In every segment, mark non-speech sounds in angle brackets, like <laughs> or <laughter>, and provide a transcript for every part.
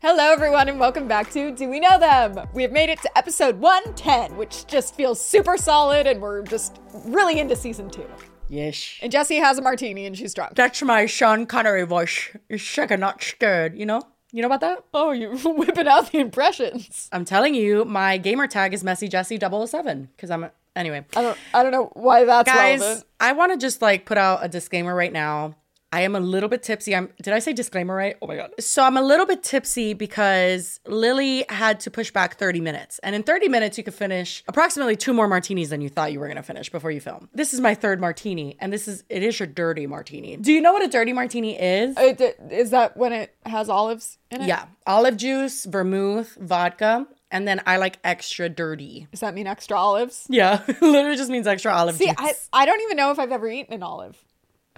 Hello, everyone, and welcome back to Do We Know Them? We have made it to episode 110, which just feels super solid, and we're just really into season two. Yes. And Jesse has a martini and she's drunk. That's my Sean Connery voice. You're shaken, not stirred, you know? You know about that? Oh, you're <laughs> whipping out the impressions. I'm telling you, my gamer tag is Messy Jessie 007 because I'm a, anyway. I don't, I don't know why that's Guys, relevant. I want to just like put out a disclaimer right now. I am a little bit tipsy. I'm did I say disclaimer right? Oh my god. So I'm a little bit tipsy because Lily had to push back 30 minutes. And in 30 minutes you could finish approximately two more martinis than you thought you were going to finish before you film. This is my third martini and this is it is your dirty martini. Do you know what a dirty martini is? Uh, it- it- Is that when it has olives in it? Yeah, olive juice, vermouth, vodka, and then I like extra dirty. Does that mean extra olives? Yeah, <laughs> literally just means extra olive See, juice. I, I don't even know if I've ever eaten an olive.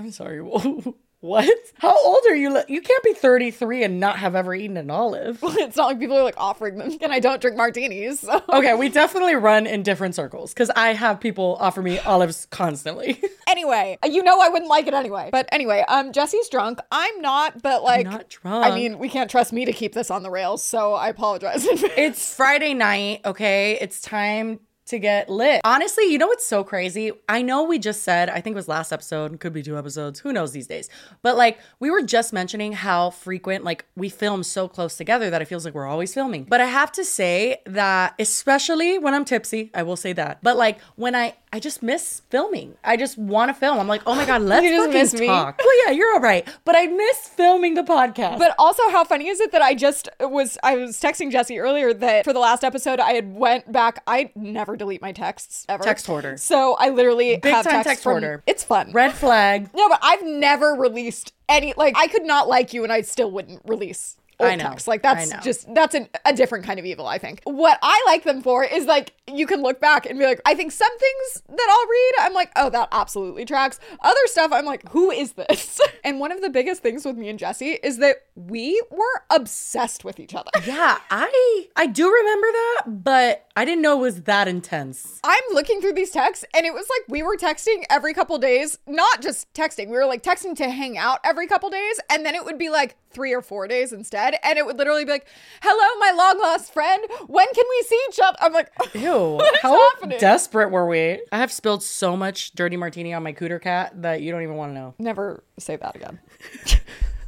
I'm sorry. <laughs> What? How old are you? You can't be 33 and not have ever eaten an olive. <laughs> It's not like people are like offering them, and I don't drink martinis. <laughs> So. Okay, we definitely run in different circles because I have people offer me olives constantly. Anyway, you know I wouldn't like it anyway. But anyway, um, Jesse's drunk. I'm not, but like, not drunk. I mean, we can't trust me to keep this on the rails, so I apologize. it's Friday night, okay? It's time to get lit. Honestly, you know what's so crazy? I know we just said, I think it was last episode, could be two episodes, who knows these days. But like we were just mentioning how frequent like we film so close together that it feels like we're always filming. But I have to say that especially when I'm tipsy, I will say that. But like when I I just miss filming. I just want to film. I'm like, oh my god, <gasps> let's You just fucking miss me? talk. Well, yeah, you're all right. But I miss filming the podcast. But also, how funny is it that I just was I was texting Jesse earlier that for the last episode I had went back. I never delete my texts ever. Text hoarder. So I literally Big have time text hoarder. It's fun. red flag. No, but I've never released any. Like I could not like you, and I still wouldn't release. Old I know. texts. Like that's just that's an, a different kind of evil. I think. What I like them for is like you can look back and be like, I think some things that I'll read, I'm like, oh, that absolutely tracks. Other stuff, I'm like, who is this? <laughs> and one of the biggest things with me and Jesse is that we were obsessed with each other. Yeah, I I do remember that, but I didn't know it was that intense. I'm looking through these texts and it was like we were texting every couple days, not just texting. We were like texting to hang out every couple days and then it would be like 3 or 4 days instead and it would literally be like, "Hello my long lost friend. When can we see each other?" I'm like, <laughs> Ew, how happening?" desperate were we? I have spilled so much dirty martini on my cooter cat that you don't even want to know. Never say that again. <laughs>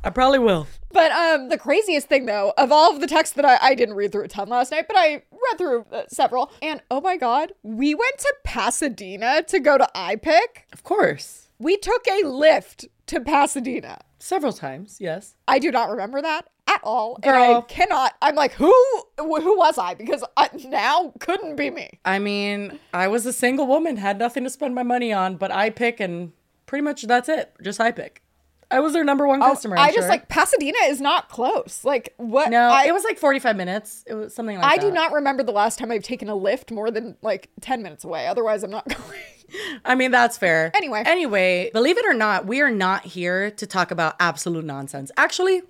I probably will. But um, the craziest thing though, of all of the texts that I, I didn't read through a ton last night, but I read through uh, several. And oh my god, we went to Pasadena to go to iPic. Of course. We took a Lyft to Pasadena. Several times, yes. I do not remember that at all, and I Girl. cannot. I'm like, who? Who was I? Because I, now couldn't be me. I mean, I was a single woman, had nothing to spend my money on, but iPic and pretty much that's it. Just iPic. I was their number one oh, customer. I'm Oh, I just sure. like Pasadena is not close. Like what? No, I, it was like 45 minutes. It was something like that. I that. do not remember the last time I've taken a Lyft more than like ten minutes away. Otherwise, I'm not <laughs> going. I mean, that's fair. Anyway. Anyway, believe it or not, we are not here to talk about absolute nonsense. Actually,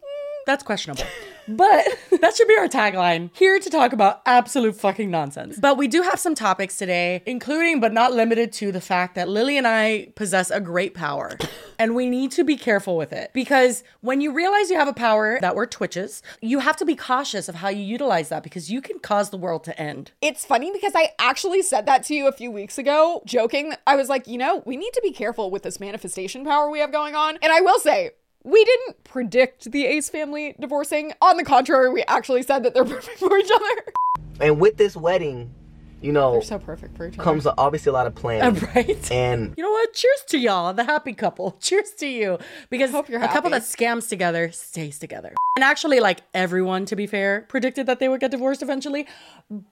that's questionable. But <laughs> that should be our tagline here to talk about absolute fucking nonsense. But we do have some topics today, including but not limited to the fact that Lily and I possess a great power. And we need to be careful with it because when you realize you have a power that word twitches, you have to be cautious of how you utilize that because you can cause the world to end. It's funny because I actually said that to you a few weeks ago, joking. I was like, you know, we need to be careful with this manifestation power we have going on. And I will say, we didn't predict the Ace family divorcing. On the contrary, we actually said that they're <laughs> perfect for each other. And with this wedding, you know, They're so perfect for each other. comes obviously a lot of planning. <laughs> Right? And You know what? Cheers to y'all, the happy couple. <laughs> Cheers to you. Because Hope you're a couple that scams together stays together. And actually, like everyone, to be fair, predicted that they would get divorced eventually.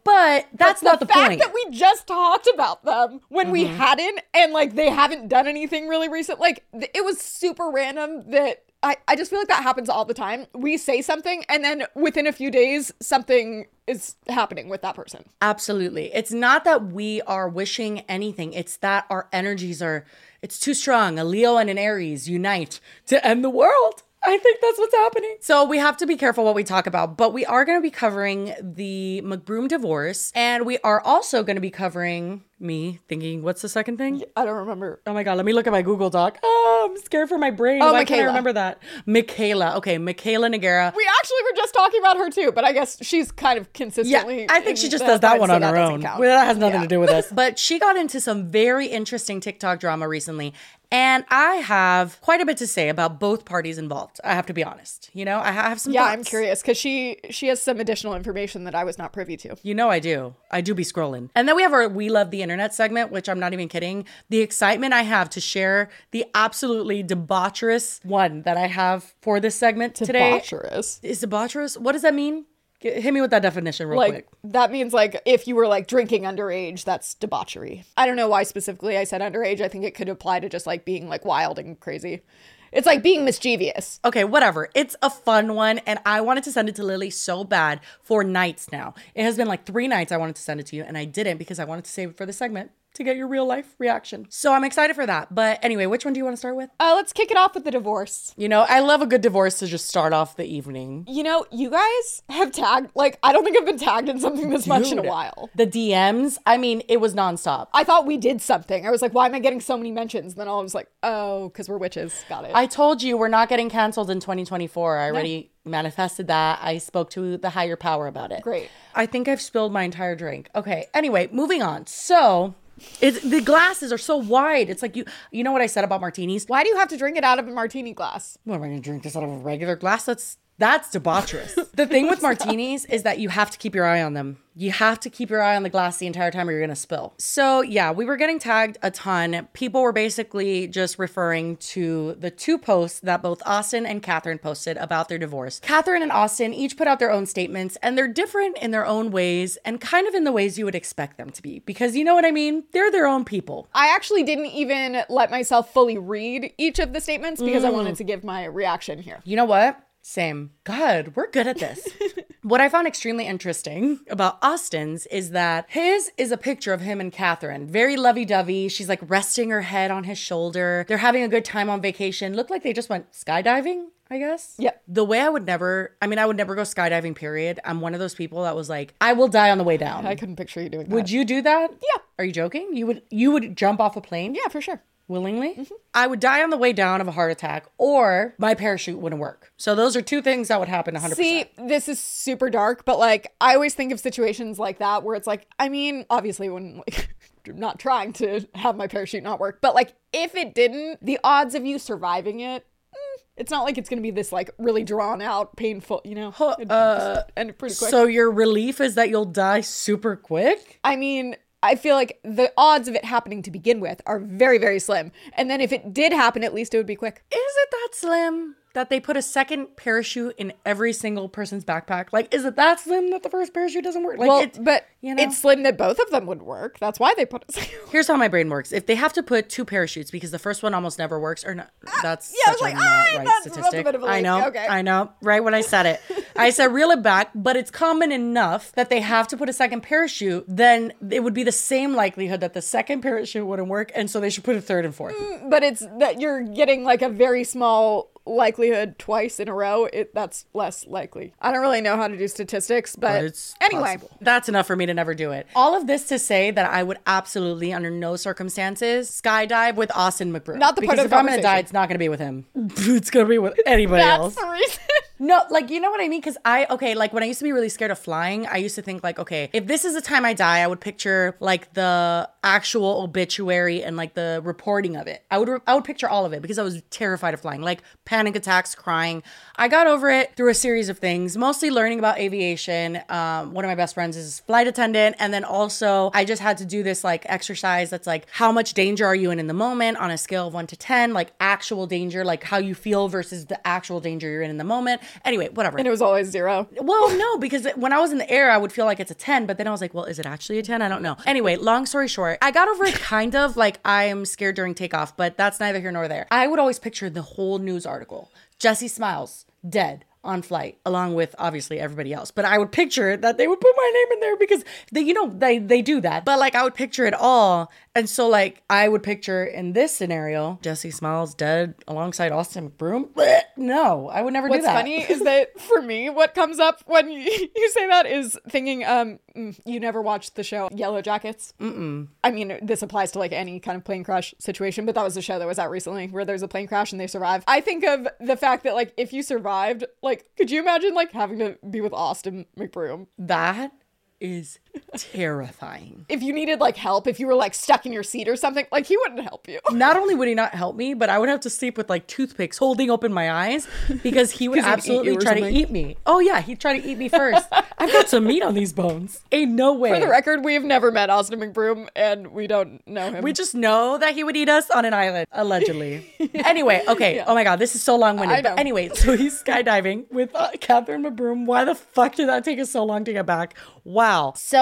But that's not the, fact point. that we just talked about them when we Mm-hmm. hadn't, and like they haven't done anything really recent. Like th- it was super random that I, I just feel like that happens all the time. We say something, and then within a few days, something is happening with that person. Absolutely. It's not that we are wishing anything, it's that our energies are, it's too strong. A Leo and an Aries unite to end the world. I think that's what's happening. So we have to be careful what we talk about, but we are going to be covering the McBroom divorce, and we are also going to be covering me thinking, what's the second thing? I don't remember. Oh my god, let me look at my Google Doc. Oh, I'm scared for my brain. Oh, Why can't I Mikayla. remember that? Mikayla. Okay, Mikayla Nogueira. We actually were just talking about her too, but I guess she's kind of consistently. Yeah. I think she just does that one on her own. Well, that has nothing Yeah. to do with us. <laughs> But she got into some very interesting TikTok drama recently. And I have quite a bit to say about both parties involved. I have to be honest. You know, I have some Yeah, thoughts. I'm curious because she she has some additional information that I was not privy to. You know I do. I do be scrolling. And then we have our We Love the Internet segment, which I'm not even kidding. The excitement I have to share the absolutely debaucherous one that I have for this segment today. Debaucherous. Is debaucherous? What does that mean? Hit me with that definition real Like quick. that means like if you were like drinking underage, that's debauchery. I don't know why specifically I said underage. I think it could apply to just like being like wild and crazy. It's like being mischievous. Okay, whatever. It's a fun one, and I wanted to send it to Lily so bad for nights now. It has been like three nights I wanted to send it to you, and I didn't because I wanted to save it for the segment to get your real life reaction. So I'm excited for that. But anyway, which one do you want to start with? Uh, let's kick it off with the divorce. You know, I love a good divorce to just start off the evening. You know, you guys have tagged like I don't think I've been tagged in something this much in a while. The DMs, I mean, it was nonstop. I thought we did something. I was like, why am I getting so many mentions? And then I was like, oh, because we're witches. Got it. I told you we're not getting canceled in 2024. I already manifested that. I spoke to the higher power about it. Great. I think I've spilled my entire drink. Okay. Anyway, moving on. So, it, the glasses are so wide. It's like you you know what I said about martinis? why do you have to drink it out of a martini glass? What am I going to drink this out of a regular glass? That's that's debaucherous. <laughs> the thing with martinis is that you have to keep your eye on them. You have to keep your eye on the glass the entire time or you're going to spill. So, yeah, we were getting tagged a ton. People were basically just referring to the two posts that both Austin and Catherine posted about their divorce. Catherine and Austin each put out their own statements and they're different in their own ways and kind of in the ways you would expect them to be because you know what I mean? They're their own people. I actually didn't even let myself fully read each of the statements because I mm. wanted to give my reaction here. You know what? Same. God, we're good at this. <laughs> what I found extremely interesting about Austin's is that his is a picture of him and Catherine. Very lovey dovey. She's like resting her head on his shoulder. They're having a good time on vacation. Look like they just went skydiving. I guess. Yep. The way I would never, I mean, I would never go skydiving, period. I'm one of those people that was like, I will die on the way down. I couldn't picture you doing that. would you do that? Yeah. Are you joking? You would, you would jump off a plane? Yeah, for sure. Willingly. I would die on the way down of a heart attack, or my parachute wouldn't work. So those are two things that would happen 100%. See, this is super dark, but like I always think of situations like that where it's like, I mean, obviously when like <laughs> I'm not trying to have my parachute not work, but like if it didn't, the odds of you surviving it, mm, it's not like it's gonna be this like really drawn out, painful, you know. Uh, just pretty quick. so your relief is that you'll die super quick? I mean, I feel like the odds of it happening to begin with are very, very slim. And then if it did happen, at least it would be quick. Is it that slim that they put a second parachute in every single person's backpack? Like, is it that slim that the first parachute doesn't work? Like, Well, it's, but you know? it's slim that both of them would work. That's why they put it. <laughs> here's how my brain works. If they have to put two parachutes because the first one almost never works, or not, that's yeah, I such was a like, not "Ah, right that's- that's a statistic. bit of a I leak." know, Okay. I know. Right when I said it, I said <laughs> reel it back, but it's common enough that they have to put a second parachute. Then it would be the same likelihood that the second parachute wouldn't work, and so they should put a third and fourth. but it's that you're getting like a very small likelihood twice in a row. It that's less likely. I don't really know how to do statistics, but, But it's anyway. possible. That's enough for me to never do it. All of this to say that I would absolutely, under no circumstances, skydive with Austin McBroom. Not the part because of if I'm gonna die, it's not gonna be with him. <laughs> it's gonna be with anybody That's else. the reason. No, like you know what I mean? Because I okay, like when I used to be really scared of flying, I used to think like, okay, if this is the time I die, I would picture like the actual obituary and like the reporting of it. I would I would picture all of it because I was terrified of flying, like panic attacks, crying. I got over it through a series of things, mostly learning about aviation. Um, one of my best friends is flight attendant, and then also I just had to do this like exercise that's like how much danger are you in in the moment on a scale of one to ten, like actual danger, like how you feel versus the actual danger you're in in the moment. Anyway, whatever. and it was always zero. Well, no, because when I was in the air, I would feel like it's a 10, but then I was like, well, is it actually a 10? I don't know. Anyway, long story short, I got over it kind of like I am scared during takeoff, but that's neither here nor there. I would always picture the whole news article Jesse Smiles, dead. On flight, along with obviously everybody else. But I would picture that they would put my name in there because they, you know, they they do that. But like I would picture it all, and so like I would picture in this scenario, Jesse Smiles dead alongside Austin. Blech, No, I would never What's do that. What's funny is <laughs> that for me, what comes up when you, <laughs> you say that is thinking, um, Mm, you never watched the show Yellowjackets. Mm-mm. I mean, this applies to like any kind of plane crash situation, but that was a show that was out recently where there's a plane crash and they survive. I think of the fact that like if you survived, like, could you imagine like having to be with Austin McBroom? That is terrifying. If you needed like help, if you were like stuck in your seat or something, like he wouldn't help you. <laughs> Not only would he not help me, but I would have to sleep with like toothpicks holding open my eyes because he would <laughs> absolutely try to eat me. Oh yeah, he'd try to eat me first. <laughs> I've got some meat on these bones. Ain't no way. For the record, we have never met Austin McBroom and we don't know him. We just know that he would eat us on an island, allegedly. Anyway, okay. Oh my God, this is so long winded. anyway, so he's skydiving with uh, Catherine McBroom. Why the fuck did that take us so long to get back? Wow. So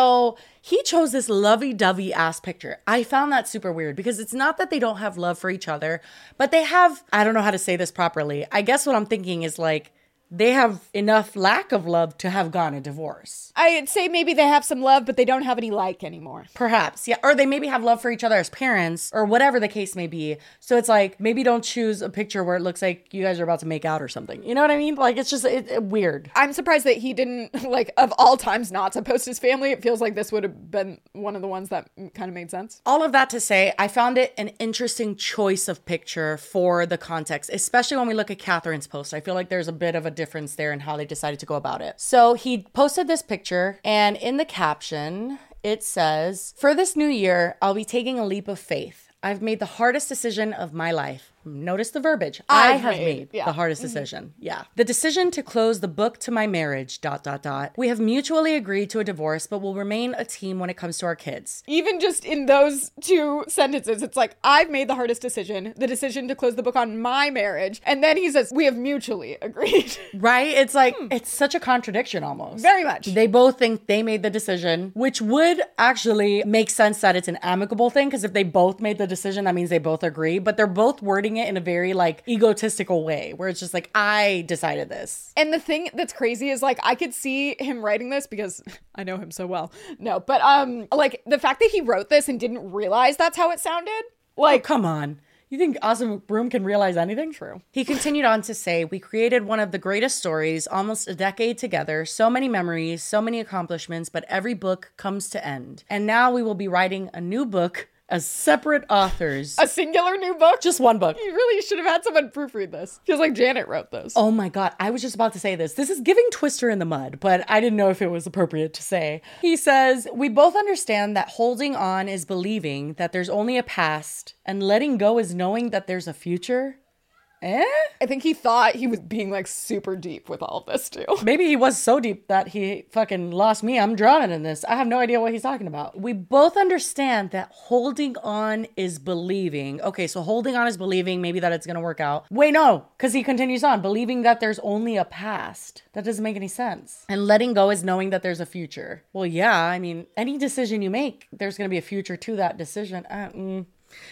he chose this lovey dovey ass picture. I found that super weird because it's not that they don't have love for each other, but they have, I don't know how to say this properly. I guess what I'm thinking is like, they have enough lack of love to have gone a divorce. I'd say maybe they have some love, but they don't have any like anymore. Perhaps, yeah. Or they maybe have love for each other as parents, or whatever the case may be. So it's like maybe don't choose a picture where it looks like you guys are about to make out or something. You know what I mean? Like it's just it, it- weird. I'm surprised that he didn't <laughs> like of all times not to post his family. It feels like this would have been one of the ones that kind of made sense. All of that to say, I found it an interesting choice of picture for the context, especially when we look at Catherine's post. I feel like there's a bit of a difference there in how they decided to go about it. So he posted this picture, and in the caption, it says, For this new year, I'll be taking a leap of faith. I've made the hardest decision of my life. Notice the verbiage. I I've made, made, yeah. the hardest mm-hmm. decision. Yeah. The decision to close the book to my marriage, dot, dot, dot. We have mutually agreed to a divorce, but will remain a team when it comes to our kids. Even just in those two sentences, it's like I've made the hardest decision, the decision to close the book on my marriage, and then he says we have mutually <laughs> agreed. Right? It's like, hmm. it's such a contradiction almost. Very much. They both think they made the decision, which would actually make sense that it's an amicable thing because if they both made the decision, that means they both agree. But they're both wording it in a very like egotistical way where it's just like, I decided this. And the thing that's crazy is like I could see him writing this because <laughs> I know him so well. No, but um like the fact that he wrote this and didn't realize that's how it sounded. Like Come on. You think Awesome Broom can realize anything? True. He continued on to say, We created one of the greatest stories, almost a decade together, so many memories, so many accomplishments, but every book comes to end. And now we will be writing a new book as separate authors. a singular new book. Just one book. you really should have had someone proofread this. Feels like Janet wrote this. Oh my God. I was just about to say this. This is giving Twister in the mud, but I didn't know if it was appropriate to say. He says, We both understand that holding on is believing that there's only a past, and letting go is knowing that there's a future. Eh? I think he thought he was being like super deep with all of this too. <laughs> Maybe he was so deep that he fucking lost me. I'm drowning in this. I have no idea what he's talking about. We both understand that holding on is believing. Okay, so holding on is believing maybe that it's gonna work out. Wait, no, because he continues on, believing that there's only a past. That doesn't make any sense. And letting go is knowing that there's a future. Well, yeah, I mean, any decision you make, there's gonna be a future to that decision. Uh, mm.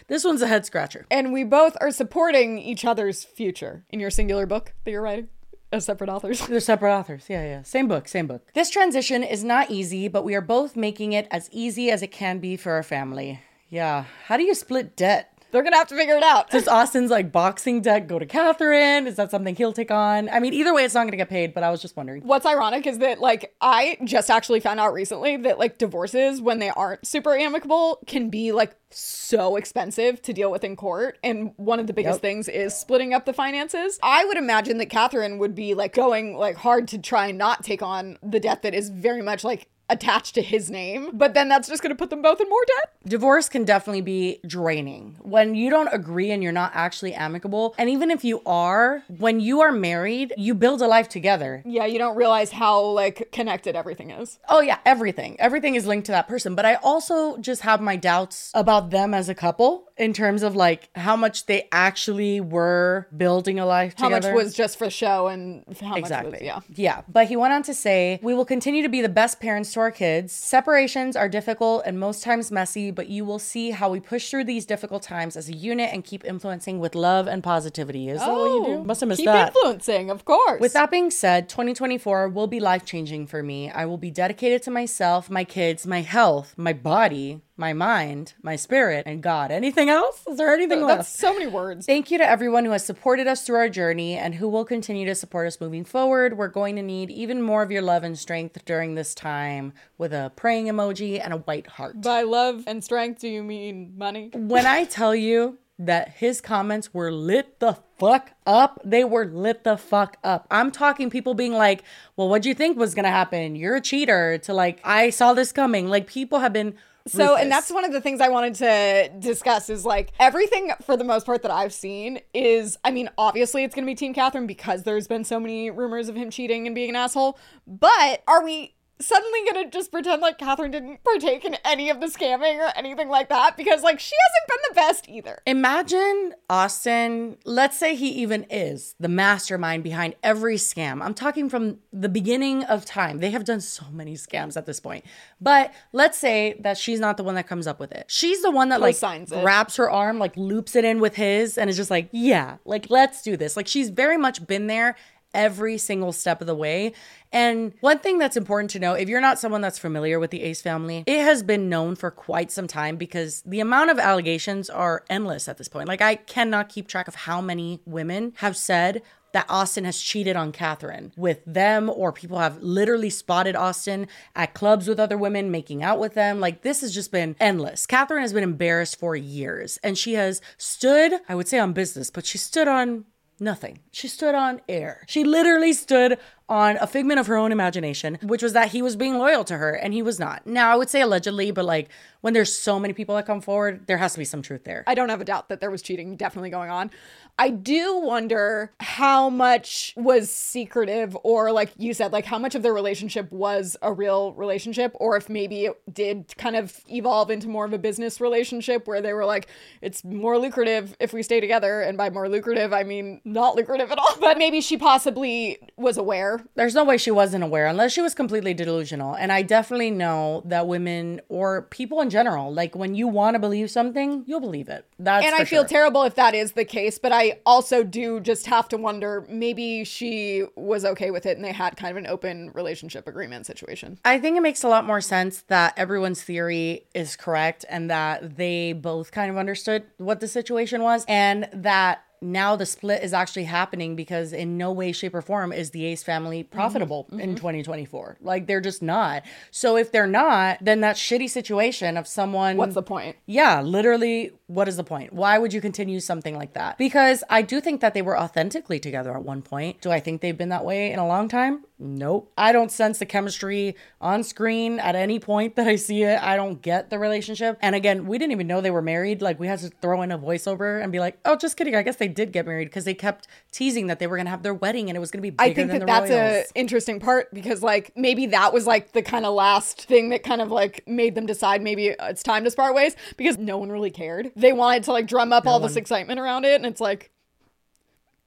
This one's a head scratcher. And we both are supporting each other's future in your singular book that you're writing as separate authors. They're separate authors. Yeah, yeah. Same book, same book. This transition is not easy, but we are both making it as easy as it can be for our family. Yeah. How do you split debt? They're gonna have to figure it out. Does Austin's like boxing debt go to Catherine? Is that something he'll take on? I mean, either way, it's not gonna get paid, but I was just wondering. What's ironic is that like I just actually found out recently that like divorces when they aren't super amicable can be like so expensive to deal with in court and one of the biggest Yep. things is splitting up the finances. I would imagine that Catherine would be like going like hard to try and not take on the debt that is very much like attached to his name, but then that's just going to put them both in more debt. Divorce can definitely be draining when you don't agree and you're not actually amicable. And even if you are, when you are married, you build a life together. Yeah, you don't realize how like connected everything is. Oh yeah, everything. Everything is linked to that person. But I also just have my doubts about them as a couple. In terms of like how much they actually were building a life How together. much was just for show and how Exactly. much was, yeah. Yeah. But he went on to say, We will continue to be the best parents to our kids. Separations are difficult and most times messy, but you will see how we push through these difficult times as a unit and keep influencing with love and positivity. Is that what you do? Oh, Must have missed Oh, Keep that. influencing, of course. With that being said, 2024 will be life changing for me. I will be dedicated to myself, my kids, my health, my body, my mind, my spirit, and God. Anything else? Is there anything else? That's so many words. Thank you to everyone who has supported us through our journey and who will continue to support us moving forward. We're going to need even more of your love and strength during this time with a praying emoji and a white heart. By love and strength, do you mean money? when I <laughs> tell you that his comments were lit the fuck up, they were lit the fuck up. I'm talking people being like, well, what'd you think was gonna happen? You're a cheater, to like, I saw this coming. Like, people have been. So, and that's one of the things I wanted to discuss is like everything for the most part that I've seen is, I mean, obviously it's going to be Team Catherine because there's been so many rumors of him cheating and being an asshole. But are we suddenly to just pretend like Catherine didn't partake in any of the scamming or anything like that? Because like she hasn't been the best either. Imagine Austin, let's say he even is the mastermind behind every scam. I'm talking from the beginning of time. They have done so many scams at this point. But let's say that she's not the one that comes up with it. She's the one that like Co-signs it. grabs her arm, like loops it in with his, and is just like, yeah, like let's do this. Like she's very much been there every single step of the way. And one thing that's important to know if you're not someone that's familiar with the Ace family, it has been known for quite some time because the amount of allegations are endless at this point. Like, I cannot keep track of how many women have said that Austin has cheated on Catherine with them, or people have literally spotted Austin at clubs with other women, making out with them. Like, this has just been endless. Catherine has been embarrassed for years, and she has stood, I would say on business, but she stood on Nothing. She stood on air. She literally stood on a figment of her own imagination, which was that he was being loyal to her and he was not. Now, I would say allegedly, but like when there's so many people that come forward, there has to be some truth there. I don't have a doubt that there was cheating definitely going on. I do wonder how much was secretive, or like you said, like how much of their relationship was a real relationship, or if maybe it did kind of evolve into more of a business relationship where they were like, it's more lucrative if we stay together. And by more lucrative, I mean not lucrative at all. <laughs> But maybe she possibly was aware. There's no way she wasn't aware unless she was completely delusional. And I definitely know that women or people in general, like when you want to believe something, you'll believe it. That's and I feel sure. terrible if that is the case, but I also do just have to wonder maybe she was okay with it and they had kind of an open relationship agreement situation. I think it makes a lot more sense that everyone's theory is correct and that they both kind of understood what the situation was and that now the split is actually happening because in no way shape or form is the ace family mm-hmm. profitable in mm-hmm. 2024 like they're just not so if they're not then that shitty situation of someone What's the point? yeah, literally, what is the point? Why would you continue something like that? Because I do think that they were authentically together at one point. Do I think they've been that way in a long time? Nope. I don't sense the chemistry on screen at any point that I see it. I don't get the relationship. And again, we didn't even know they were married. Like, we had to throw in a voiceover and be like, oh, just kidding. I guess they did get married because they kept teasing that they were going to have their wedding and it was going to be bigger I think than that the that's royals. a interesting part because like maybe that was like the kind of last thing that kind of like made them decide maybe uh, it's time to part ways because no one really cared. They wanted to like drum up all this excitement around it and it's like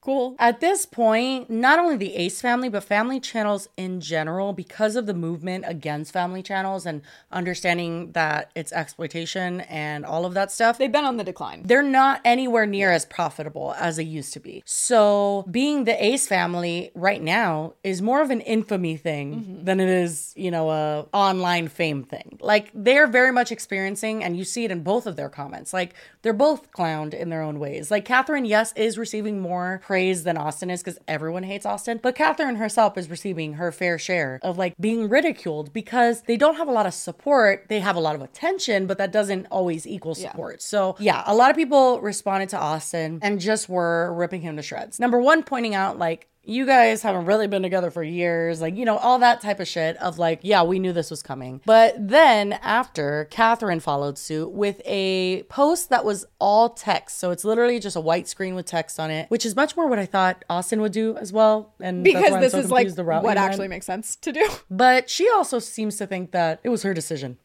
cool. At this point, not only the Ace family, but family channels in general, because of the movement against family channels and understanding that it's exploitation and all of that stuff, They've been on the decline. they're not anywhere near as profitable as they used to be. So, being the Ace family right now is more of an infamy thing mm-hmm. than it is, you know, a online fame thing. Like they're very much experiencing, and you see it in both of their comments. Like they're both clowned in their own ways. Like Catherine, yes, is receiving more praise than Austin is because everyone hates Austin, but Catherine herself is receiving her fair share of like being ridiculed because they don't have a lot of support. They have a lot of attention, but that doesn't always equal support. So, yeah, a lot of people responded to Austin and just were ripping him to shreds. Number one, pointing out like, you guys haven't really been together for years, like, you know, all that type of shit of like, yeah, we knew this was coming. But then after, Catherine followed suit with a post that was all text. So it's literally just a white screen with text on it, which is much more what I thought Austin would do as well. And Because this so is like what actually makes sense to do. <laughs> But she also seems to think that it was her decision.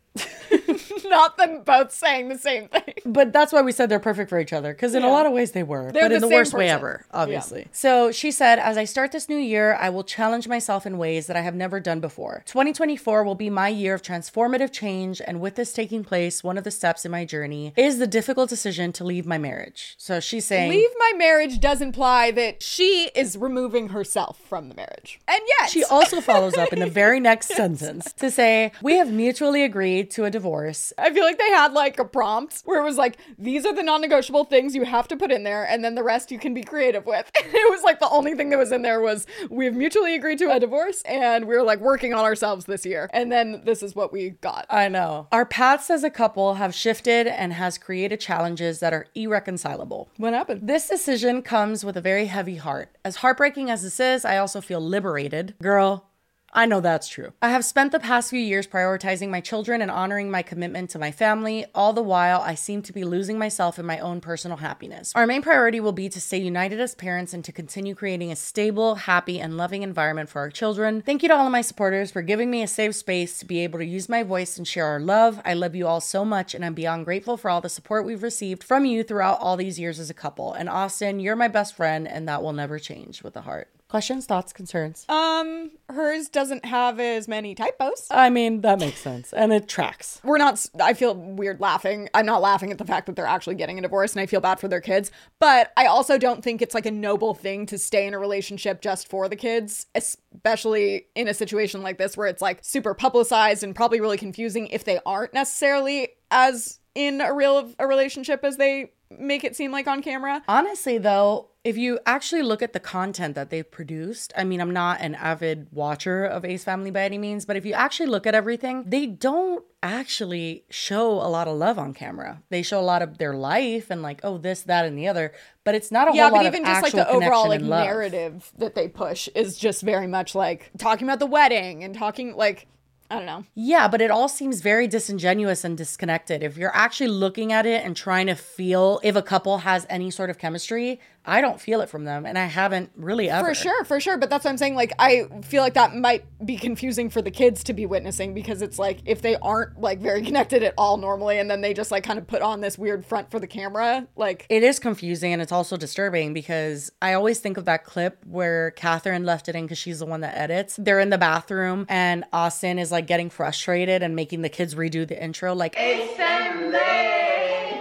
Not them both saying the same thing. But that's why we said they're perfect for each other because in a lot of ways they were, They're but in the the same worst way ever, obviously. So she said, as I start this new year, I will challenge myself in ways that I have never done before. 2024 will be my year of transformative change, and with this taking place, one of the steps in my journey is the difficult decision to leave my marriage. So she's saying, Leave my marriage does imply that she is removing herself from the marriage. And yet, She also follows up in the very next <laughs> sentence to say, We have mutually agreed to a divorce. I feel like they had like a prompt where it was like, these are the non negotiable things you have to put in there, and then the rest you can be creative with. <laughs> it was like the only thing that was in there was, we have mutually agreed to a divorce, and we're like working on ourselves this year. And then this is what we got. I know. Our paths as a couple have shifted and has created challenges that are irreconcilable. What happened? This decision comes with a very heavy heart. As heartbreaking as this is, I also feel liberated. Girl, I know that's true. I have spent the past few years prioritizing my children and honoring my commitment to my family. All the while, I seem to be losing myself in my own personal happiness. Our main priority will be to stay united as parents and to continue creating a stable, happy, and loving environment for our children. Thank you to all of my supporters for giving me a safe space to be able to use my voice and share our love. I love you all so much, and I'm beyond grateful for all the support we've received from you throughout all these years as a couple. And Austin, you're my best friend, and that will never change with a heart. Questions, thoughts, concerns? Um, hers doesn't have as many typos. I mean, that makes sense, and it tracks. we're not I feel weird laughing i'm not laughing at the fact that they're actually getting a divorce and i feel bad for their kids but i also don't think it's like a noble thing to stay in a relationship just for the kids especially in a situation like this where it's like super publicized and probably really confusing if they aren't necessarily as in a real a relationship as they make it seem like on camera Honestly, though, if you actually look at the content that they've produced, I mean, I'm not an avid watcher of Ace Family by any means, but if you actually look at everything, they don't actually show a lot of love on camera. They show a lot of their life and like, oh, this, that, and the other, but it's not a yeah, whole but even just like the overall like narrative that they push is just very much like talking about the wedding and talking like I don't know. Yeah, but it all seems very disingenuous and disconnected. If you're actually looking at it and trying to feel if a couple has any sort of chemistry, I don't feel it from them, and I haven't really ever. For sure, for sure. But that's what I'm saying. Like, I feel like that might be confusing for the kids to be witnessing because it's like if they aren't like very <laughs> connected at all normally, and then they just like kind of put on this weird front for the camera, like, It is confusing and it's also disturbing because I always think of that clip where Catherine left it in because she's the one that edits. They're in the bathroom and Austin is like getting frustrated and making the kids redo the intro. Like,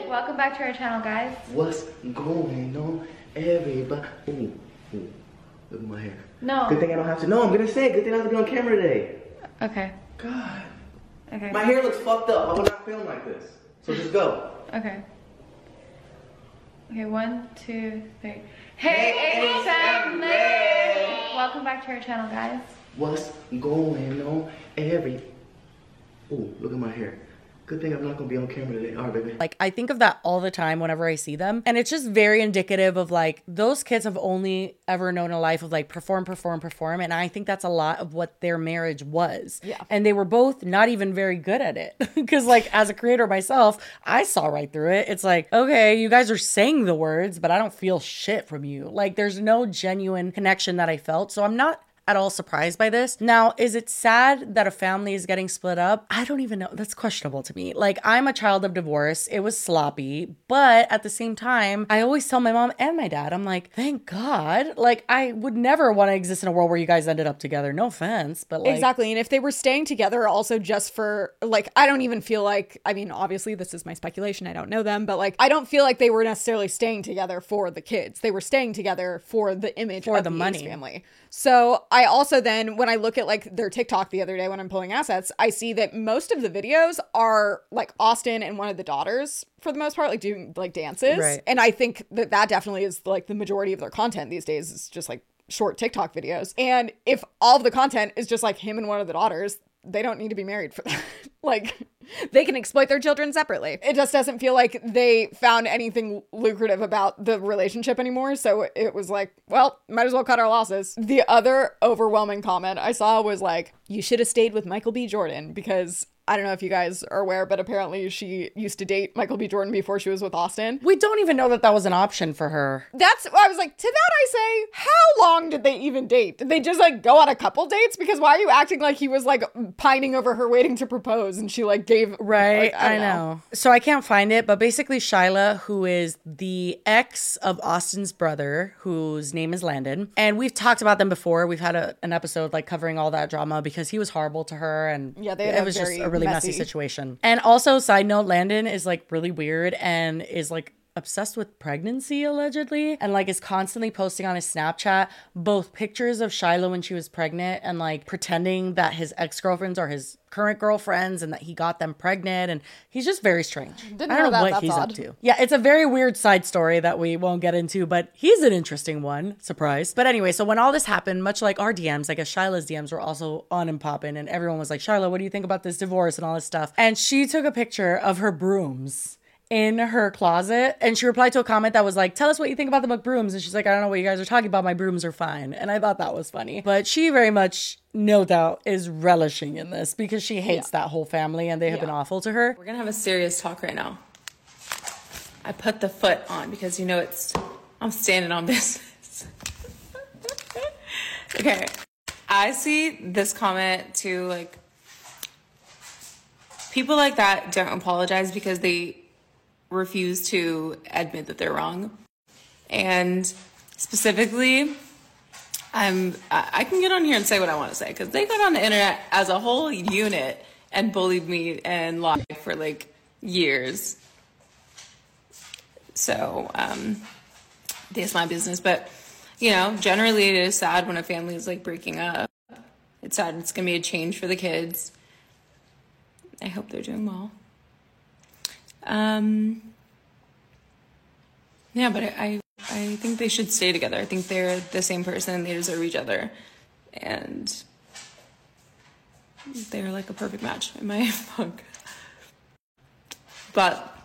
Welcome back to our channel, guys. What's going on, everybody? Ooh, ooh, look at my hair. No. Good thing I don't have to. No, I'm gonna say it. Good thing I have to be on camera today. Okay. God, Okay. my hair looks fucked up. I would not film like this. So just go. Okay. Okay, one, two, three. Hey, Ace Family! Welcome back to our channel, guys. What's going on, every? Ooh, look at my hair. Good thing I'm not gonna be on camera today. All right, baby. like I think of that all the time whenever I see them. And it's just very indicative of like those kids have only ever known a life of like perform, perform, perform. And I think that's a lot of what their marriage was. Yeah. And they were both not even very good at it. <laughs> Cause like as a creator myself, I saw right through it. It's like, okay, you guys are saying the words, but I don't feel shit from you. Like there's no genuine connection that I felt. So I'm not at all surprised by this. Now, is it sad that a family is getting split up? I don't even know. That's questionable to me. Like, I'm a child of divorce. It was sloppy, but at the same time, I always tell my mom and my dad, I'm like, thank God. Like, I would never want to exist in a world where you guys ended up together. No offense, but like, exactly. And if they were staying together also just for, like, I don't even feel like, I mean, obviously, this is my speculation. I don't know them, but like, I don't feel like they were necessarily staying together for the kids. They were staying together for the image For of the Ace money. family. So I also then, when I look at like their TikTok the other day when I'm pulling assets, I see that most of the videos are like Austin and one of the daughters for the most part, like doing like dances. Right. And I think that that definitely is like the majority of their content these days is just like short TikTok videos. And if all of the content is just like him and one of the daughters, they don't need to be married for that. <laughs> like they can exploit their children separately. It just doesn't feel like they found anything lucrative about the relationship anymore. So it was like, well, might as well cut our losses. The other overwhelming comment I saw was like, you should have stayed with Michael B. Jordan because I don't know if you guys are aware, but apparently she used to date Michael B. Jordan before she was with Austin. We don't even know that that was an option for her. That's I was like, to that I say, how long did they even date? Did they just like go on a couple dates? Because why are you acting like he was like pining over her waiting to propose and she like gave Right, like, I, don't know. So I can't find it, but basically Shyla, who is the ex of Austin's brother, whose name is Landon, and we've talked about them before. We've had a, an episode like covering all that drama because he was horrible to her, and Yeah, they had it was just very a really messy messy- situation. And also, side note, Landon is like really weird and is like obsessed with pregnancy allegedly and like is constantly posting on his Snapchat both pictures of Shyla when she was pregnant and like pretending that his ex-girlfriends are his current girlfriends and that he got them pregnant and he's just very strange. Didn't I don't know that. what That's he's odd. up to. Yeah, it's a very weird side story that we won't get into, but he's an interesting one. Surprise. But anyway, so when all this happened, much like our DMs, I guess Shyla's DMs were also on and popping, and everyone was like, Shyla, what do you think about this divorce and all this stuff? And she took a picture of her brooms in her closet and she replied to a comment that was like tell us what you think about the brooms and she's like i don't know what you guys are talking about. My brooms are fine. And i thought that was funny. But she very much no doubt is relishing in this because she hates that whole family and they have been awful to her. We're gonna have a serious talk right now. I put the foot on because you know it's I'm standing on business. <laughs> okay. I see this comment to like people like that don't apologize because they refuse to admit that they're wrong. And specifically, I'm I can get on here and say what I want to say because they got on the internet as a whole unit and bullied me and lied for like years. So um, that's my business. But you know, generally it is sad when a family is like breaking up. It's sad. It's gonna be a change for the kids. I hope they're doing well. Um. Yeah, but I, I I think they should stay together. I think they're the same person. They deserve each other, and they're like a perfect match in my <laughs> book. But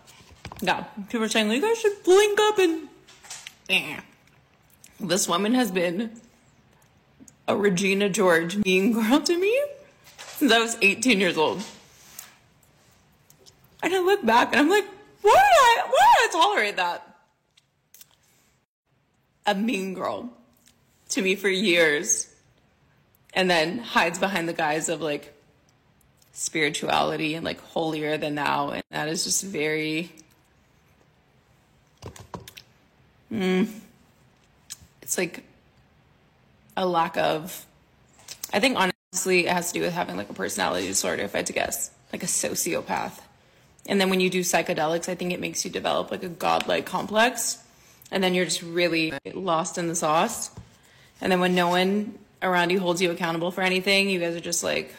yeah, people are saying you guys should link up and. Eh. This woman has been a Regina George mean girl to me since I was 18 years old. And I look back and I'm like, why did I, why did I tolerate that? A mean girl to me for years. And then hides behind the guise of like spirituality and like holier than thou. And that is just very. Mm, it's like a lack of. I think honestly, it has to do with having like a personality disorder, if I had to guess, like a sociopath. And then when you do psychedelics, I think it makes you develop like a godlike complex. And then you're just really lost in the sauce. And then when no one around you holds you accountable for anything, you guys are just like,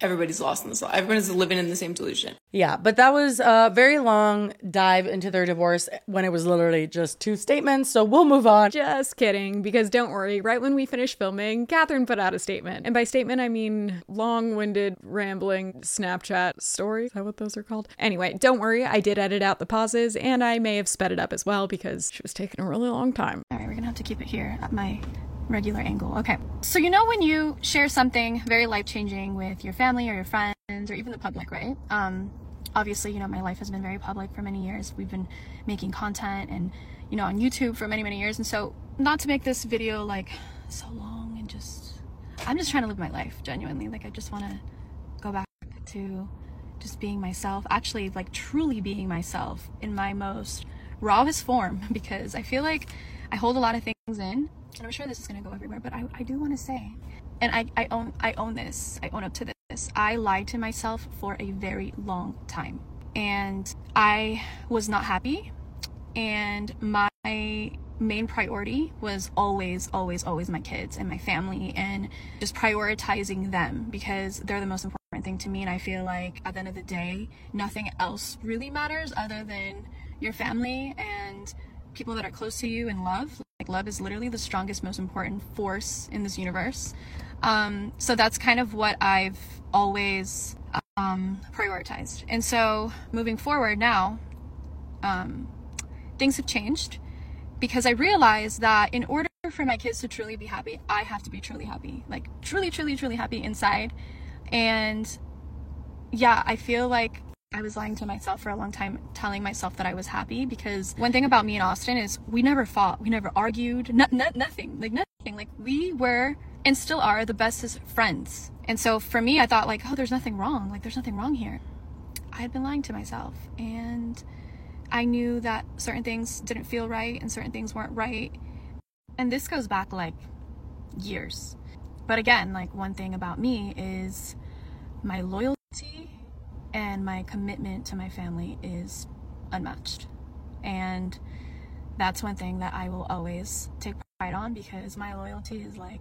everybody's lost in this. sauce. Everyone's living in the same delusion. Yeah, but that was a very long dive into their divorce when it was literally just two statements. So we'll move on. Just kidding, because don't worry, right when we finished filming, Catherine put out a statement. And by statement, I mean long winded, rambling Snapchat stories. Is that what those are called? Anyway, don't worry, I did edit out the pauses and I may have sped it up as well because she was taking a really long time. All right, we're gonna have to keep it here at my regular angle. Okay. So you know when you share something very life changing with your family or your friends or even the public, right? Um, obviously, you know my life has been very public for many years. We've been making content and you know on YouTube for many many years, and so not to make this video like so long and just I'm just trying to live my life genuinely. Like I just want to go back to just being myself, actually like truly being myself in my most rawest form <laughs> because I feel like I hold a lot of things in and I'm sure this is gonna go everywhere, but I, I do want to say, and I, I own I own this. I own up to this. I lied to myself for a very long time, and I was not happy. And my main priority was always, always, always my kids and my family, and just prioritizing them because they're the most important thing to me. And I feel like at the end of the day, nothing else really matters other than your family and people that are close to you and love. Like love is literally the strongest, most important force in this universe. Um, so that's kind of what I've always um, prioritized. And so moving forward now, um, things have changed because I realized that in order for my kids to truly be happy, I have to be truly happy. Like truly, truly, truly happy inside. And yeah, I feel like I was lying to myself for a long time, telling myself that I was happy because one thing about me and Austin is we never fought, we never argued, no, no, nothing, like nothing. Like we were and still are the bestest friends. And so for me, I thought like, oh, there's nothing wrong. Like there's nothing wrong here. I had been lying to myself, and I knew that certain things didn't feel right and certain things weren't right. And this goes back like years. But again, like one thing about me is my loyalty and my commitment to my family is unmatched. And that's one thing that I will always take pride on because my loyalty is like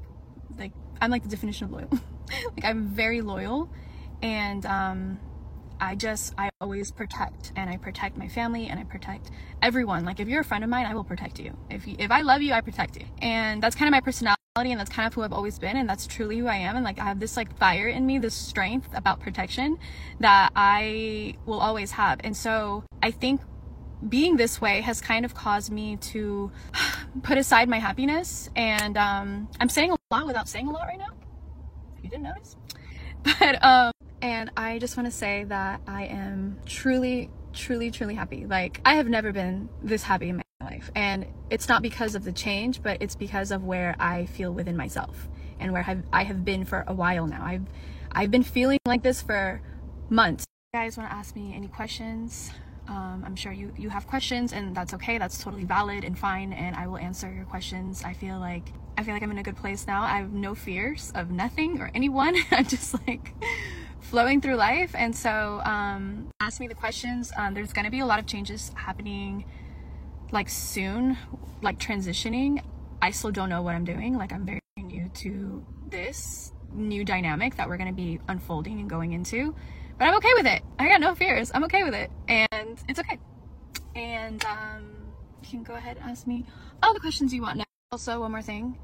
like I'm like the definition of loyal. <laughs> like I'm very loyal and um I just I always protect and I protect my family and I protect everyone. Like if you're a friend of mine, I will protect you. If you, if I love you, I protect you. And that's kind of my personality and that's kind of who I've always been and that's truly who I am and like I have this like fire in me, this strength about protection that I will always have. And so I think being this way has kind of caused me to <sighs> put aside my happiness and um, I'm saying a lot without saying a lot right now. If you didn't notice. <laughs> But um and I just want to say that I am truly, truly, truly happy. Like, I have never been this happy in my life. And it's not because of the change, but it's because of where I feel within myself and where I've, I have been for a while now. I've, I've been feeling like this for months. You guys want to ask me any questions? Um, I'm sure you, you have questions and that's okay. That's totally valid and fine. And I will answer your questions. I feel like, I feel like I'm in a good place now. I have no fears of nothing or anyone. <laughs> I'm just like, flowing through life. And so, um, ask me the questions. Um, there's going to be a lot of changes happening like soon, like transitioning. I still don't know what I'm doing. Like, I'm very new to this new dynamic that we're going to be unfolding and going into. But I'm okay with it. I got no fears. I'm okay with it. And it's okay. And um, you can go ahead and ask me all the questions you want now. Also, one more thing,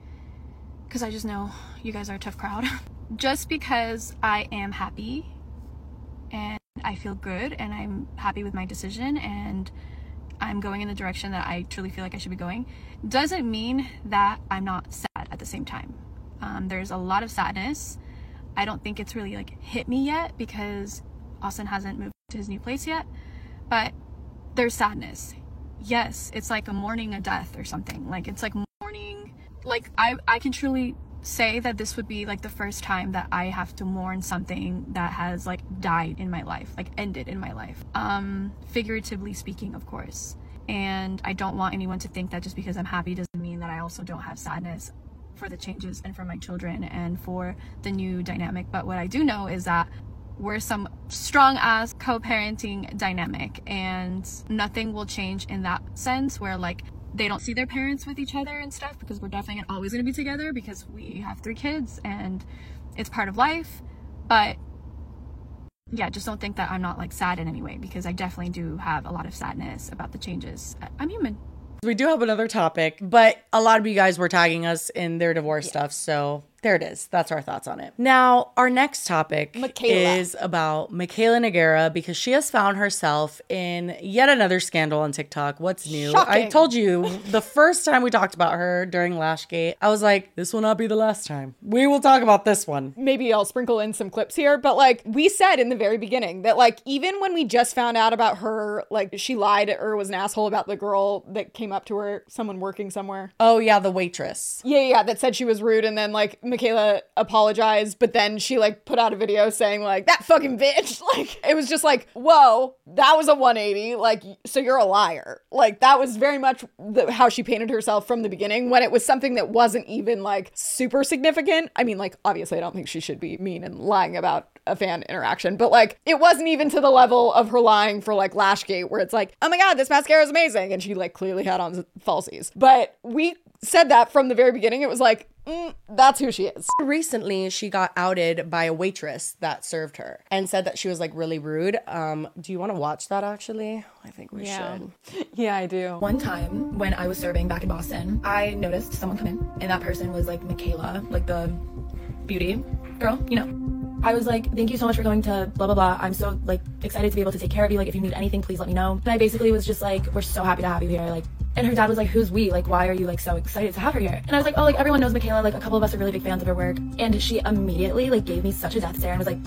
because I just know you guys are a tough crowd. <laughs> just because I am happy and I feel good and I'm happy with my decision and I'm going in the direction that I truly feel like I should be going, doesn't mean that I'm not sad at the same time. Um, there's a lot of sadness. I don't think it's really like hit me yet because Austin hasn't moved to his new place yet, but there's sadness. Yes, it's like a mourning a death or something. Like it's like mourning. Like I, I can truly say that this would be like the first time that I have to mourn something that has like died in my life, like ended in my life. Um, figuratively speaking, of course. And I don't want anyone to think that just because I'm happy doesn't mean that I also don't have sadness for the changes and for my children and for the new dynamic. But what I do know is that we're some strong ass co-parenting dynamic and nothing will change in that sense where like they don't see their parents with each other and stuff because we're definitely always going to be together because we have three kids and it's part of life. But yeah, just don't think that I'm not like sad in any way because I definitely do have a lot of sadness about the changes. I'm human. We do have another topic, but a lot of you guys were tagging us in their divorce yeah. stuff. So there it is. That's our thoughts on it. Now, our next topic Mikayla. is about Mikayla Nogueira because she has found herself in yet another scandal on TikTok. What's new? Shocking. I told you the first time we talked about her during Lashgate, I was like, this will not be the last time. We will talk about this one. Maybe I'll sprinkle in some clips here, but like we said in the very beginning that like even when we just found out about her, like she lied or was an asshole about the girl that came up to her, someone working somewhere. Oh, yeah, the waitress. Yeah, yeah, that said she was rude and then like Mikayla apologized, but then she like put out a video saying like that fucking bitch. <laughs> Like it was just like, whoa, that was a 180. Like so you're a liar. Like that was very much the, how she painted herself from the beginning when it was something that wasn't even like super significant. I mean, like obviously I don't think she should be mean and lying about a fan interaction, but like it wasn't even to the level of her lying for like Lashgate where it's like, oh my god, this mascara is amazing, and she like clearly had on falsies. But we said that from the very beginning. It was like, mm, that's who she is. Recently, she got outed by a waitress that served her and said that she was like really rude. Um, do you want to watch that actually? I think we yeah. should. <laughs> Yeah, I do. One time when I was serving back in Boston, I noticed someone come in, and that person was like Mikayla, like the beauty girl, you know. I was like, thank you so much for going to blah blah blah. I'm so like excited to be able to take care of you. Like if you need anything, please let me know. And I basically was just like, we're so happy to have you here. Like And her dad was like, "Who's we? Like, why are you like so excited to have her here?" And I was like, "Oh, like everyone knows Mikayla. Like, a couple of us are really big fans of her work." And she immediately like gave me such a death stare and was like,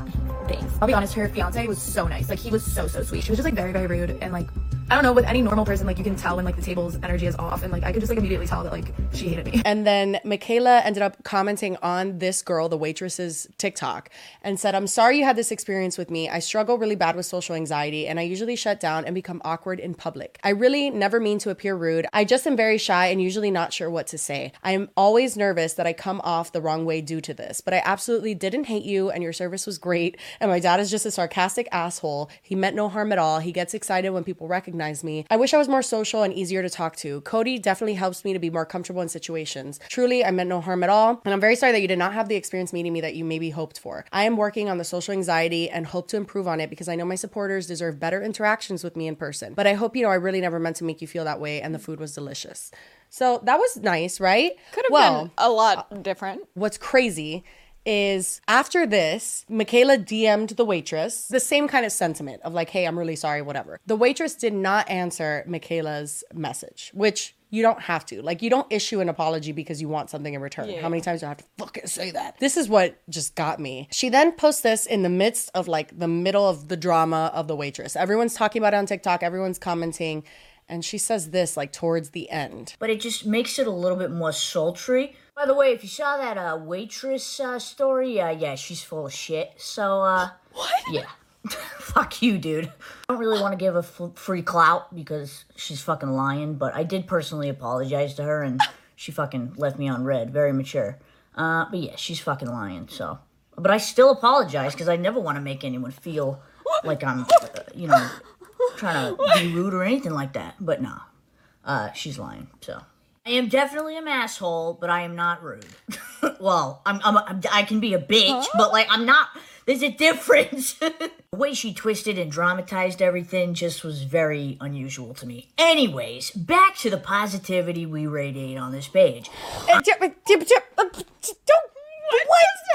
"Thanks." I'll be honest, her fiance was so nice. Like, he was so so sweet. She was just like very very rude and like. I don't know, with any normal person, like you can tell when like the table's energy is off, and like I could just like immediately tell that like she hated me. <laughs> And then Mikayla ended up commenting on this girl, the waitress's TikTok, and said, I'm sorry you had this experience with me. I struggle really bad with social anxiety, and I usually shut down and become awkward in public. I really never mean to appear rude. I just am very shy and usually not sure what to say. I am always nervous that I come off the wrong way due to this, but I absolutely didn't hate you, and your service was great. And my dad is just a sarcastic asshole. He meant no harm at all. He gets excited when people recognize me. I wish I was more social and easier to talk to. Cody definitely helps me to be more comfortable in situations. Truly, I meant no harm at all. And I'm very sorry that you did not have the experience meeting me that you maybe hoped for. I am working on the social anxiety and hope to improve on it because I know my supporters deserve better interactions with me in person. But I hope you know I really never meant to make you feel that way and the food was delicious. So that was nice, right? Could have well, been a lot uh, different. what's crazy is after this, Mikayla DM'd the waitress the same kind of sentiment of like, hey, I'm really sorry, whatever. The waitress did not answer Mikayla's message, which you don't have to. Like, you don't issue an apology because you want something in return. How many times do I have to fucking say that? This is what just got me. She then posts this in the midst of like the middle of the drama of the waitress. Everyone's talking about it on TikTok, everyone's commenting. And she says this like towards the end. but it just makes it a little bit more sultry. By the way, if you saw that uh, waitress uh, story, uh, yeah, she's full of shit. So, uh, what? Yeah, <laughs> fuck you, dude. I don't really want to give her f- free clout because she's fucking lying, but I did personally apologize to her, and she fucking left me on read. Very mature. Uh, but yeah, she's fucking lying. So, but I still apologize because I never want to make anyone feel like I'm, uh, you know, trying to be rude or anything like that. But nah. uh, she's lying. So I am definitely an asshole, but I am not rude. <laughs> well, I'm, I'm, I'm I can be a bitch, but like I'm not. There's a difference. <laughs> the way she twisted and dramatized everything just was very unusual to me. Anyways, back to the positivity we radiate on this page. Uh, uh, uh, uh Don't. What <laughs>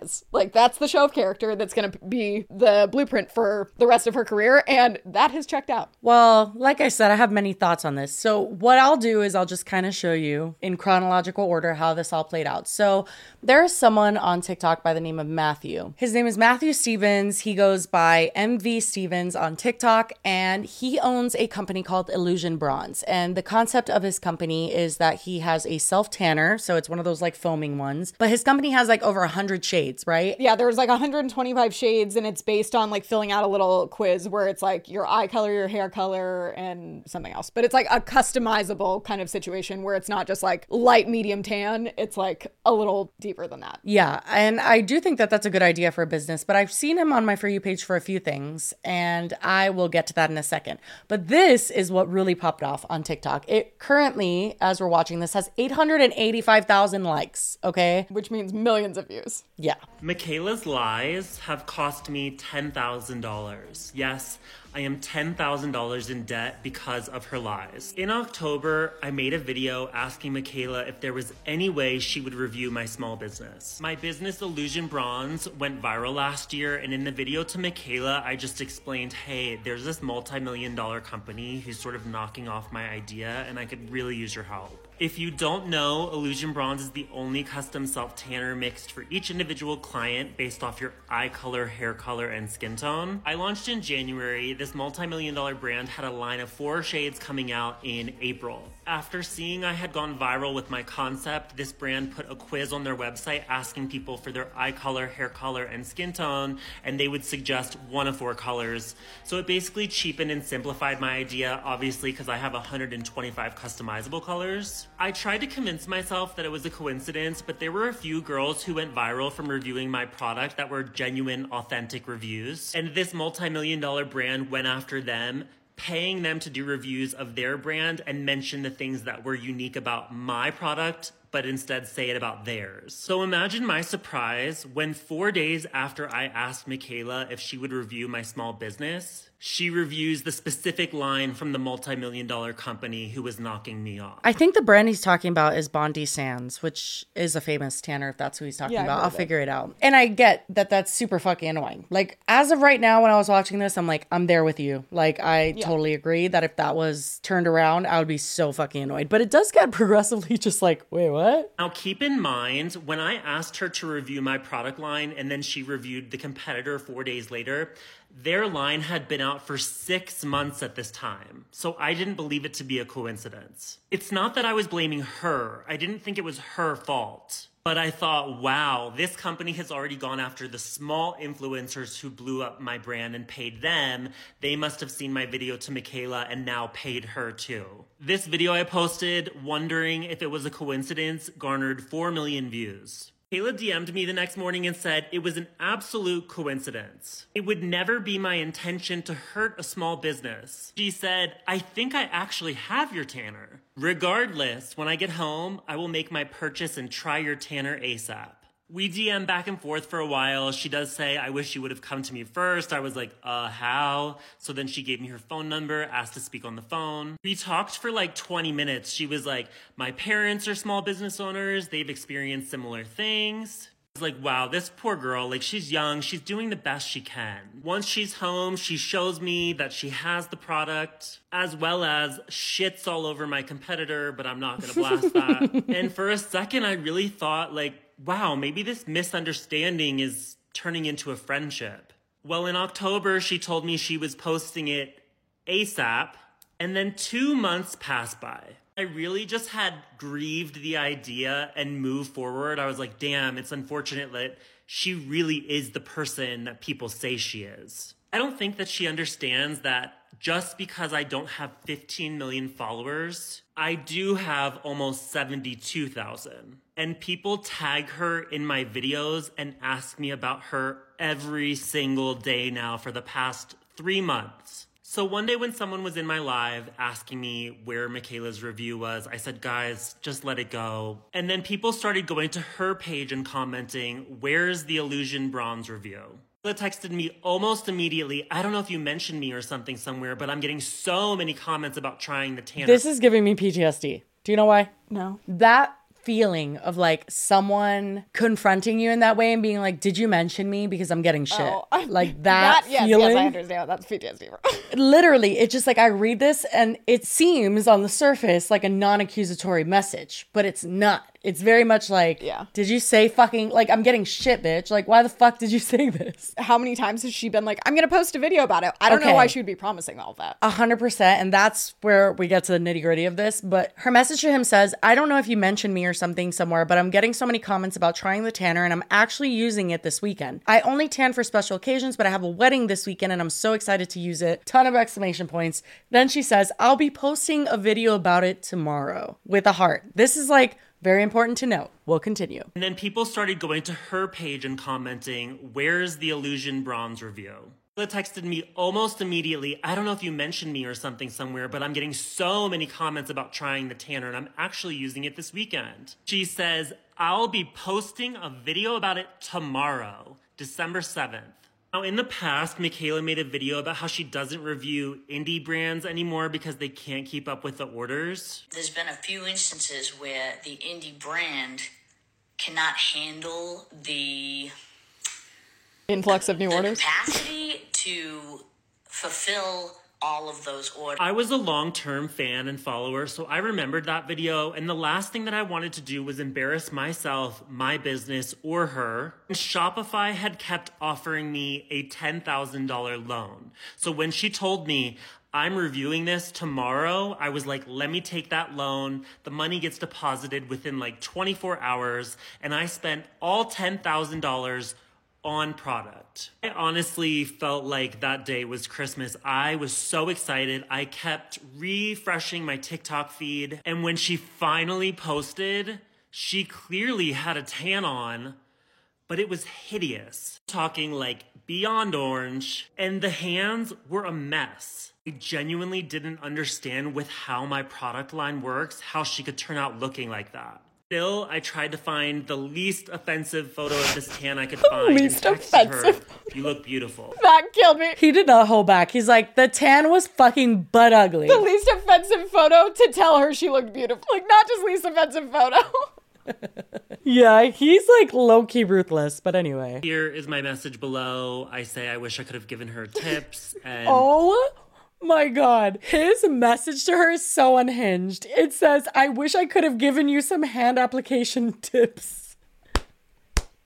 happens? Like that's the show of character that's going to be the blueprint for the rest of her career, and that has checked out. Well, like I said, I have many thoughts on this. So, what I'll do is I'll just kind of show you in chronological order how this all played out. So, there's someone on TikTok by the name of Matthew. His name is Matthew Stevens. He goes by MV Stevens on TikTok, and he owns a company called Illusion Bronze. And the concept of his company is that he has a self tanner. So, it's one of those like foaming ones, but his company has like over 100 shades, right? Yeah, there's like 125 shades, and it's based on like filling out a little quiz where it's like your eye color, your hair color, and something else. But it's like a customizable kind of situation where it's not just like light, medium tan. It's like a little deeper than that. Yeah, and I do think that that's a good idea for a business, but I've seen him on my For You page for a few things, and I will get to that in a second. But this is what really popped off on TikTok. It currently, as we're watching this, has 885,000 likes, okay? Which means millions of views. Yeah. Mikayla's lies have cost me $10,000. Yes, I am $10,000 in debt because of her lies. In October, I made a video asking Mikayla if there was any way she would review my small business. My business Illusion Bronze went viral last year, and in the video to Mikayla, I just explained hey, there's this multi million dollar company who's sort of knocking off my idea, and I could really use your help. If you don't know, Illusion Bronze is the only custom self tanner mixed for each individual client based off your eye color, hair color, and skin tone. I launched in January. This multi million dollar brand had a line of four shades coming out in April. After seeing I had gone viral with my concept, this brand put a quiz on their website asking people for their eye color, hair color, and skin tone, and they would suggest one of four colors. So it basically cheapened and simplified my idea, obviously, because I have 125 customizable colors. I tried to convince myself that it was a coincidence, but there were a few girls who went viral from reviewing my product that were genuine, authentic reviews. And this multi million dollar brand went after them paying them to do reviews of their brand and mention the things that were unique about my product but instead say it about theirs. So imagine my surprise when four days after I asked Mikayla if she would review my small business, she reviews the specific line from the multi-million dollar company who was knocking me off. I think the brand he's talking about is Bondi Sands, which is a famous tanner, if that's who he's talking Yeah, about. heard I'll it. figure it out. And I get that that's super fucking annoying. Like, as of right now, when I was watching this, I'm like, I'm there with you. Like, I totally agree that if that was turned around, I would be so fucking annoyed. But it does get <laughs> progressively just like, wait, what? Now, keep in mind, when I asked her to review my product line and then she reviewed the competitor four days later, their line had been out for six months at this time. So I didn't believe it to be a coincidence. It's not that I was blaming her, I didn't think it was her fault. But I thought, wow, this company has already gone after the small influencers who blew up my brand and paid them. They must have seen my video to Mikayla and now paid her too. This video I posted, wondering if it was a coincidence, garnered 4 million views. Kayla DM'd me the next morning and said it was an absolute coincidence. It would never be my intention to hurt a small business. She said, I think I actually have your tanner. Regardless, when I get home, I will make my purchase and try your tanner ASAP. We DM back and forth for a while. She does say, I wish you would have come to me first. I was like, uh, how? So then she gave me her phone number, asked to speak on the phone. We talked for like 20 minutes. She was like, my parents are small business owners. They've experienced similar things. I was like, wow, this poor girl, like she's young, she's doing the best she can. Once she's home, she shows me that she has the product, as well as shits all over my competitor, but I'm not gonna blast that. <laughs> and for a second, I really thought, like, wow, maybe this misunderstanding is turning into a friendship. Well, in October, she told me she was posting it ASAP, and then two months passed by. I really just had grieved the idea and moved forward. I was like, damn, it's unfortunate that she really is the person that people say she is. I don't think that she understands that just because I don't have 15 million followers, I do have almost 72,000. And people tag her in my videos and ask me about her every single day now for the past three months. So one day when someone was in my live asking me where Mikayla's review was, I said, guys, just let it go. And then people started going to her page and commenting, where's the Illusion Bronze review? Mikayla texted me almost immediately. I don't know if you mentioned me or something somewhere, but I'm getting so many comments about trying the tanner. This is giving me PTSD. Do you know why? No. That feeling of like someone confronting you in that way and being like, "Did you mention me?" Because I'm getting shit. Oh, like that, <laughs> yes, feeling. yes, I understand. That's PTSD. <laughs> Literally, it's just like I read this and it seems on the surface like a non-accusatory message, but it's not. It's very much like, Yeah. Did you say fucking like I'm getting shit, bitch? Like, why the fuck did you <laughs> say this? How many times has she been like, I'm going to post a video about it? I don't know why she would be promising all that. A hundred percent, and that's where we get to the nitty gritty of this. But her message to him says, "I don't know if you mentioned me or something somewhere, but I'm getting so many comments about trying the tanner, and I'm actually using it this weekend. I only tan for special occasions, but I have a wedding this weekend, and I'm so excited to use it. Ton of exclamation points. Then she says, "I'll be posting a video about it tomorrow with a heart." This is like very important to note. We'll continue. And then people started going to her page and commenting, Where's the Illusion Bronze review? Mikayla texted me almost immediately. I don't know if you mentioned me or something somewhere, but I'm getting so many comments about trying the tanner and I'm actually using it this weekend. She says, I'll be posting a video about it tomorrow, December 7th. Now, in the past, Mikayla made a video about how she doesn't review indie brands anymore because they can't keep up with the orders. There's been a few instances where the indie brand cannot handle the Influx of new orders. capacity to fulfill all of those orders. I was a long term fan and follower, so I remembered that video. And the last thing that I wanted to do was embarrass myself, my business, or her. And Shopify had kept offering me a $10,000 loan. So when she told me, I'm reviewing this tomorrow. I was like, let me take that loan. The money gets deposited within like 24 hours, and I spent all $10,000 on product. I honestly felt like that day was Christmas. I was so excited. I kept refreshing my TikTok feed. And when she finally posted, she clearly had a tan on, but it was hideous. Talking like beyond orange. And the hands were a mess. I genuinely didn't understand with how my product line works, how she could turn out looking like that. Still, I tried to find the least offensive photo of this tan I could <laughs> find. least and texted her, offensive. You look beautiful. That killed me. He did not hold back. He's like, the tan was fucking butt ugly. The least offensive photo to tell her she looked beautiful. Like, not just least offensive photo. <laughs> Yeah, he's like low key ruthless. But anyway. Here is my message below. I say I wish I could have given her tips <laughs> and Oh my god. His message to her is so unhinged. It says, I wish I could have given you some hand application <laughs> tips.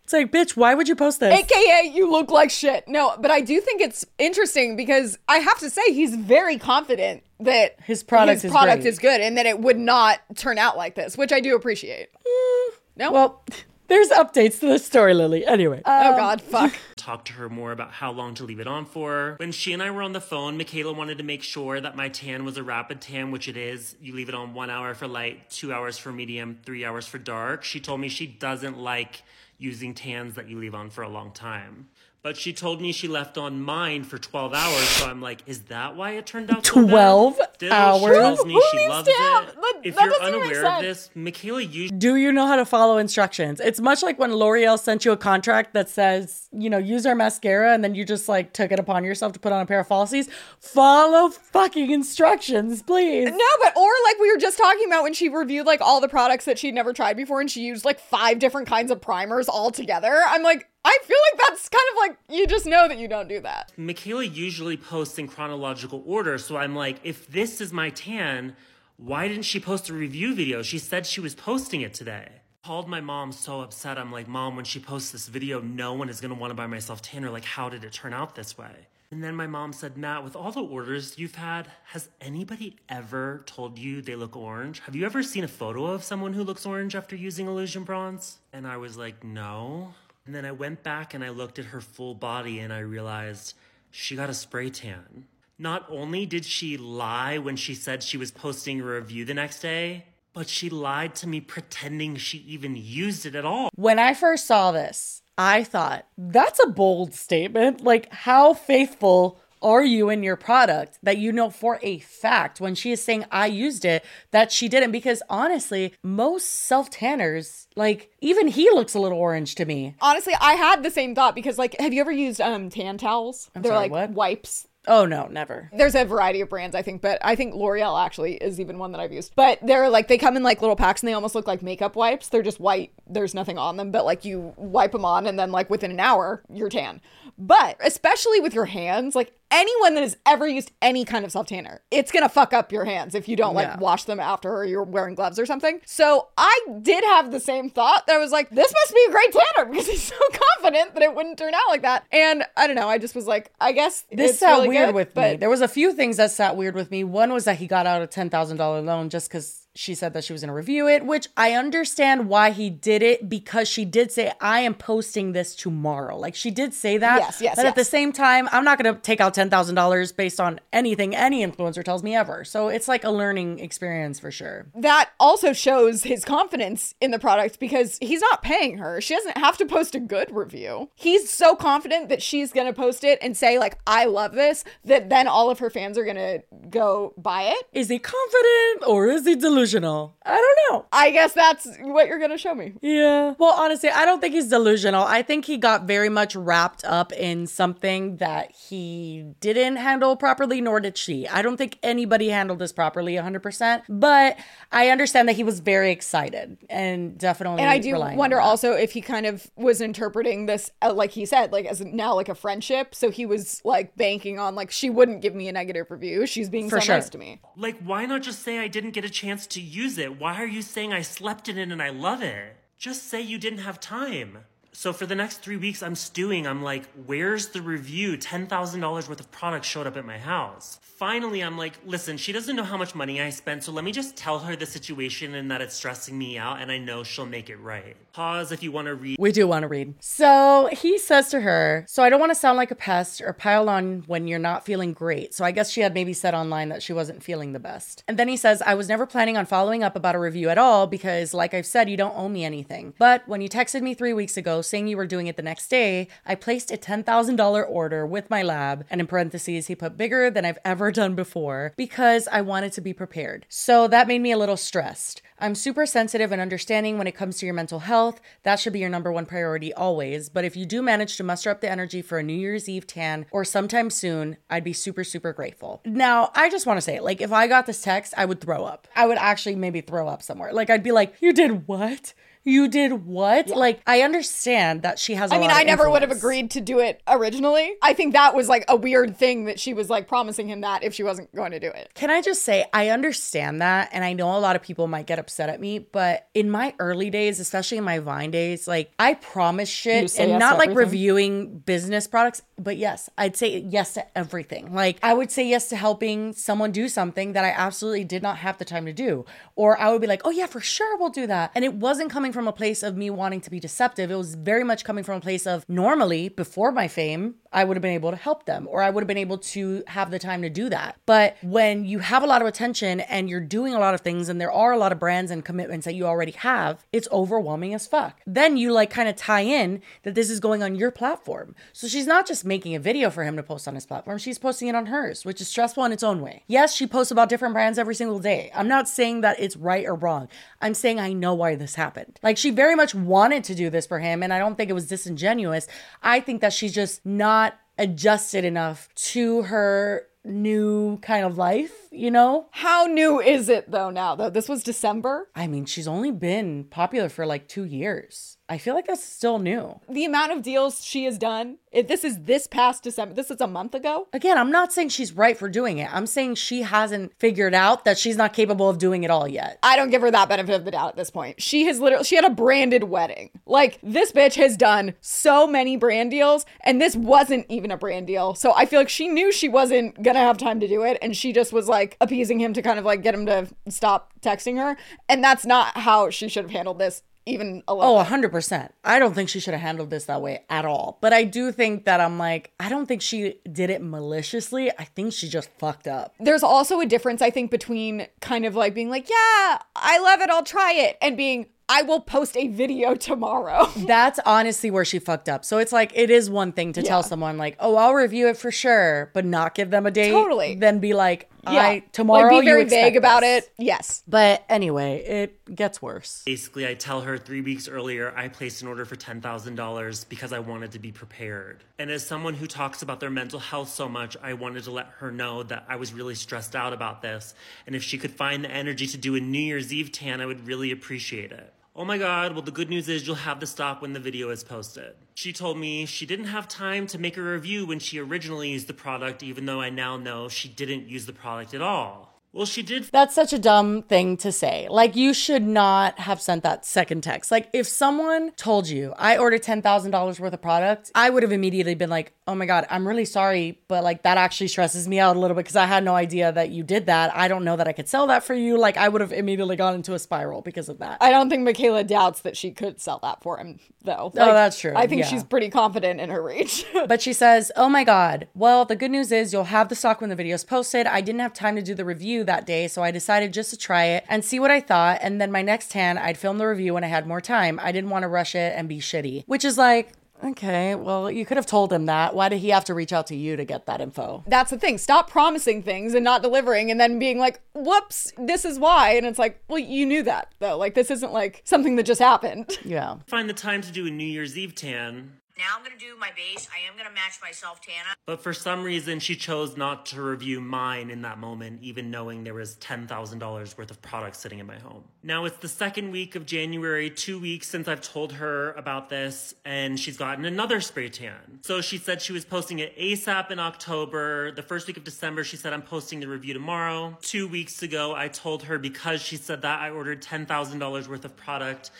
It's like, bitch, why would you post this? AKA, you look like shit. No, but I do think it's interesting because I have to say he's very confident that His product his is product great. is good and that it would not turn out like this, which I do appreciate. Mm, no? Well, there's updates to the story, Lily. Anyway. oh um, God, fuck. talk to her more about how long to leave it on for. When she and I were on the phone, Michaela wanted to make sure that my tan was a rapid tan, which it is. You leave it on one hour for light, two hours for medium, three hours for dark. She told me she doesn't like using tans that you leave on for a long time. But she told me she left on mine for 12 hours, so I'm like, is that why it turned out so bad? 12 hours? She tells me she loves it. that- if that you're doesn't even make unaware of this, Mikayla usually Do you know how to follow instructions? It's much like when L'Oreal sent you a contract that says, you know, use our mascara and then you just like took it upon yourself to put on a pair of falsies. Follow fucking instructions, please. No, but or like we were just talking about when she reviewed like all the products that she'd never tried before and she used like five different kinds of primers all together. I'm like, I feel like that's kind of like you just know that you don't do that. Mikayla usually posts in chronological order, so I'm like, if this is my tan, why didn't she post a review video? She said she was posting it today. Called my mom so upset. I'm like, Mom, when she posts this video, no one is gonna wanna buy myself tanner. Like, how did it turn out this way? And then my mom said, Matt, with all the orders you've had, has anybody ever told you they look orange? Have you ever seen a photo of someone who looks orange after using Illusion Bronze? And I was like, no. And then I went back and I looked at her full body and I realized she got a spray tan. Not only did she lie when she said she was posting a review the next day, but she lied to me pretending she even used it at all. When I first saw this, I thought, that's a bold statement. Like, how faithful are you in your product that you know for a fact when she is saying I used it that she didn't? Because honestly, most self tanners, like, even he looks a little orange to me. Honestly, I had the same thought because like have you ever used um tan towels? They're sorry, like what? wipes. Oh, no, never. There's a variety of brands, I think, but I think L'Oreal actually is even one that I've used. But they're like they come in like little packs and they almost look like makeup wipes. They're just white. There's nothing on them, but like you wipe them on and then like within an hour you're tan. But especially with your hands, like anyone that has ever used any kind of self tanner, it's gonna fuck up your hands if you don't like Yeah. wash them after or you're wearing gloves or something. So I did have the same thought that I was like, this must be a great tanner <laughs> because he's so confident that it wouldn't turn out like that. And I don't know, I just was like, I guess This it's sat really weird good, with me. There was a few things that sat weird with me. One was that he got out a ten thousand dollar loan just because she said that she was going to review it, which I understand why he did it because she did say I am posting this tomorrow. Like she did say that. Yes, yes, But at the same time, I'm not going to take out ten thousand dollars based on anything any influencer tells me ever. So it's like a learning experience for sure. that also shows his confidence in the product because he's not paying her. She doesn't have to post a good review. He's so confident that she's going to post it and say like I love this that then all of her fans are going to go buy it. Is he confident or is he delusional? I don't know. I guess that's what you're going to show me. Yeah. Well, honestly, I don't think he's delusional. I think he got very much wrapped up in something that he didn't handle properly, nor did she. I don't think anybody handled this properly 100%. But I understand that he was very excited and definitely. And I do wonder also if he kind of was interpreting this, uh, like he said, like as now like a friendship. So he was like banking on like she wouldn't give me a negative review. She's being For so sure. nice to me. Like, why not just say I didn't get a chance to use it? Why are you saying I slept in it and I love it? Just say you didn't have time. So for the next three weeks, I'm stewing. I'm like, where's the review? $10,000 worth of product showed up at my house. Finally, I'm like, listen, she doesn't know how much money I spent, so let me just tell her the situation and that it's stressing me out, and I know she'll make it right. Pause if you want to read. We do want to read. So he says to her, So I don't want to sound like a pest or pile on when you're not feeling great. So I guess she had maybe said online that she wasn't feeling the best. And then he says, I was never planning on following up about a review at all because, like I've said, you don't owe me anything. But when you texted me three weeks ago saying you were doing it the next day, I placed a $10,000 order with my lab. And in parentheses, he put bigger than I've ever done before because I wanted to be prepared. So that made me a little stressed. I'm super sensitive and understanding when it comes to your mental health. That should be your number one priority always. But if you do manage to muster up the energy for a New Year's Eve tan or sometime soon, I'd be super, super grateful. Now, I just want to say, like, if I got this text, I would throw up. I would actually maybe throw up somewhere. Like, I'd be like, You did what? You did what? Like, I understand that she has. I I mean, I never would have agreed to do it originally. I think that was like a weird thing that she was like promising him that if she wasn't going to do it. Can I just say, I understand that. And I know a lot of people might get upset at me, but in my early days, especially in my Vine days, like I promise shit and yes not like reviewing business products, but yes, I'd say yes to everything. Like I would say yes to helping someone do something that I absolutely did not have the time to do. Or I would be like, oh yeah, for sure, we'll do that. And it wasn't coming from a place of me wanting to be deceptive. It was very much coming from a place of normally, before my fame, I would have been able to help them or I would have been able to have the time to do that. But when you have a lot of attention and you're doing a lot of things and there are a lot of brands and commitments that you already have, it's overwhelming as fuck. Then you like kind of tie in that this is going on your platform. So she's not just making a video for him to post on his platform, she's posting it on hers, which is stressful in its own way. Yes, she posts about different brands every single day. I'm not saying that it's right or wrong. I'm saying I know why this happened. Like she very much wanted to do this for him and I don't think it was disingenuous. I think that she's just not adjusted enough to her new kind of life, you know? How new is it though now though? This was December. I mean, she's only been popular for like 2 years. I feel like that's still new. The amount of deals she has done. If this is this past December, this is a month ago. Again, I'm not saying she's right for doing it. I'm saying she hasn't figured out that she's not capable of doing it all yet. I don't give her that benefit of the doubt at this point. She has literally she had a branded wedding. Like this bitch has done so many brand deals and this wasn't even a brand deal. So I feel like she knew she wasn't to have time to do it and she just was like appeasing him to kind of like get him to stop texting her and that's not how she should have handled this even a little. Oh, bit. 100%. I don't think she should have handled this that way at all. But I do think that I'm like, I don't think she did it maliciously. I think she just fucked up. There's also a difference I think between kind of like being like, "Yeah, I love it, I'll try it," and being I will post a video tomorrow. <laughs> That's honestly where she fucked up. So it's like it is one thing to tell someone like, "Oh, I'll review it for sure," but not give them a date. Totally. Then be like, Yeah. "I tomorrow." like be very you expect vague about this." it. Yes. But anyway, it gets worse. Basically, I tell her three weeks earlier I placed an order for $10,000 because I wanted to be prepared. And as someone who talks about their mental health so much, I wanted to let her know that I was really stressed out about this. And if she could find the energy to do a New Year's Eve tan, I would really appreciate it. Oh my god, well, the good news is you'll have the stop when the video is posted. She told me she didn't have time to make a review when she originally used the product, even though I now know she didn't use the product at all. Well, she did That's such a dumb thing to say. Like, you should not have sent that second text. Like, if someone told you, I ordered $10,000 worth of product, I would have immediately been like, oh my God, I'm really sorry, but like, that actually stresses me out a little bit because I had no idea that you did that. I don't know that I could sell that for you. Like, I would have immediately gone into a spiral because of that. I don't think Mikayla doubts that she could sell that for him, though. Oh, that's true. I think Yeah. she's pretty confident in her reach. <laughs> But she says, Oh my God. Well, the good news is you'll have the stock when the video is posted. I didn't have time to do the review that day, so I decided just to try it and see what I thought. And then my next tan, I'd film the review when I had more time. I didn't want to rush it and be shitty, which is like, okay, well, you could have told him that. Why did he have to reach out to you to get that info? That's the thing. Stop promising things and not delivering and then being like, whoops, this is why. And it's like, well, you knew that, though. Like, this isn't like something that just happened. Yeah. find the time to do a New Year's Eve tan, Now I'm gonna do my base. I am gonna match myself, Tana. but for some reason she chose not to review mine in that moment, even knowing there was $10,000 worth of products sitting in my home. Now it's the second week of January, two weeks since I've told her about this, and she's gotten another spray tan. So she said she was posting it ASAP in October. The first week of December, she said, I'm posting the review tomorrow. Two weeks ago, I told her because she said that I ordered $10,000 worth of product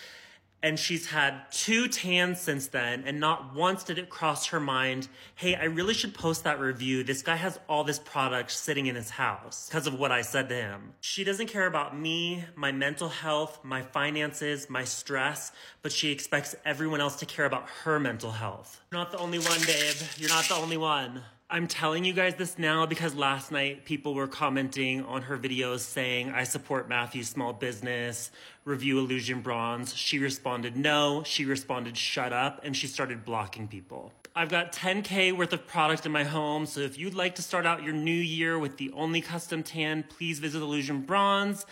and she's had two tans since then, and not once did it cross her mind, hey, I really should post that review. This guy has all this product sitting in his house because of what I said to him. She doesn't care about me, my mental health, my finances, my stress, but she expects everyone else to care about her mental health. You're not the only one, babe. You're not the only one. I'm telling you guys this now because last night people were commenting on her videos saying, I support Matthew's small business, review Illusion Bronze. She responded, no. She responded, shut up. And she started blocking people. I've got 10K worth of product in my home. So if you'd like to start out your new year with the only custom tan, please visit Illusion Bronze.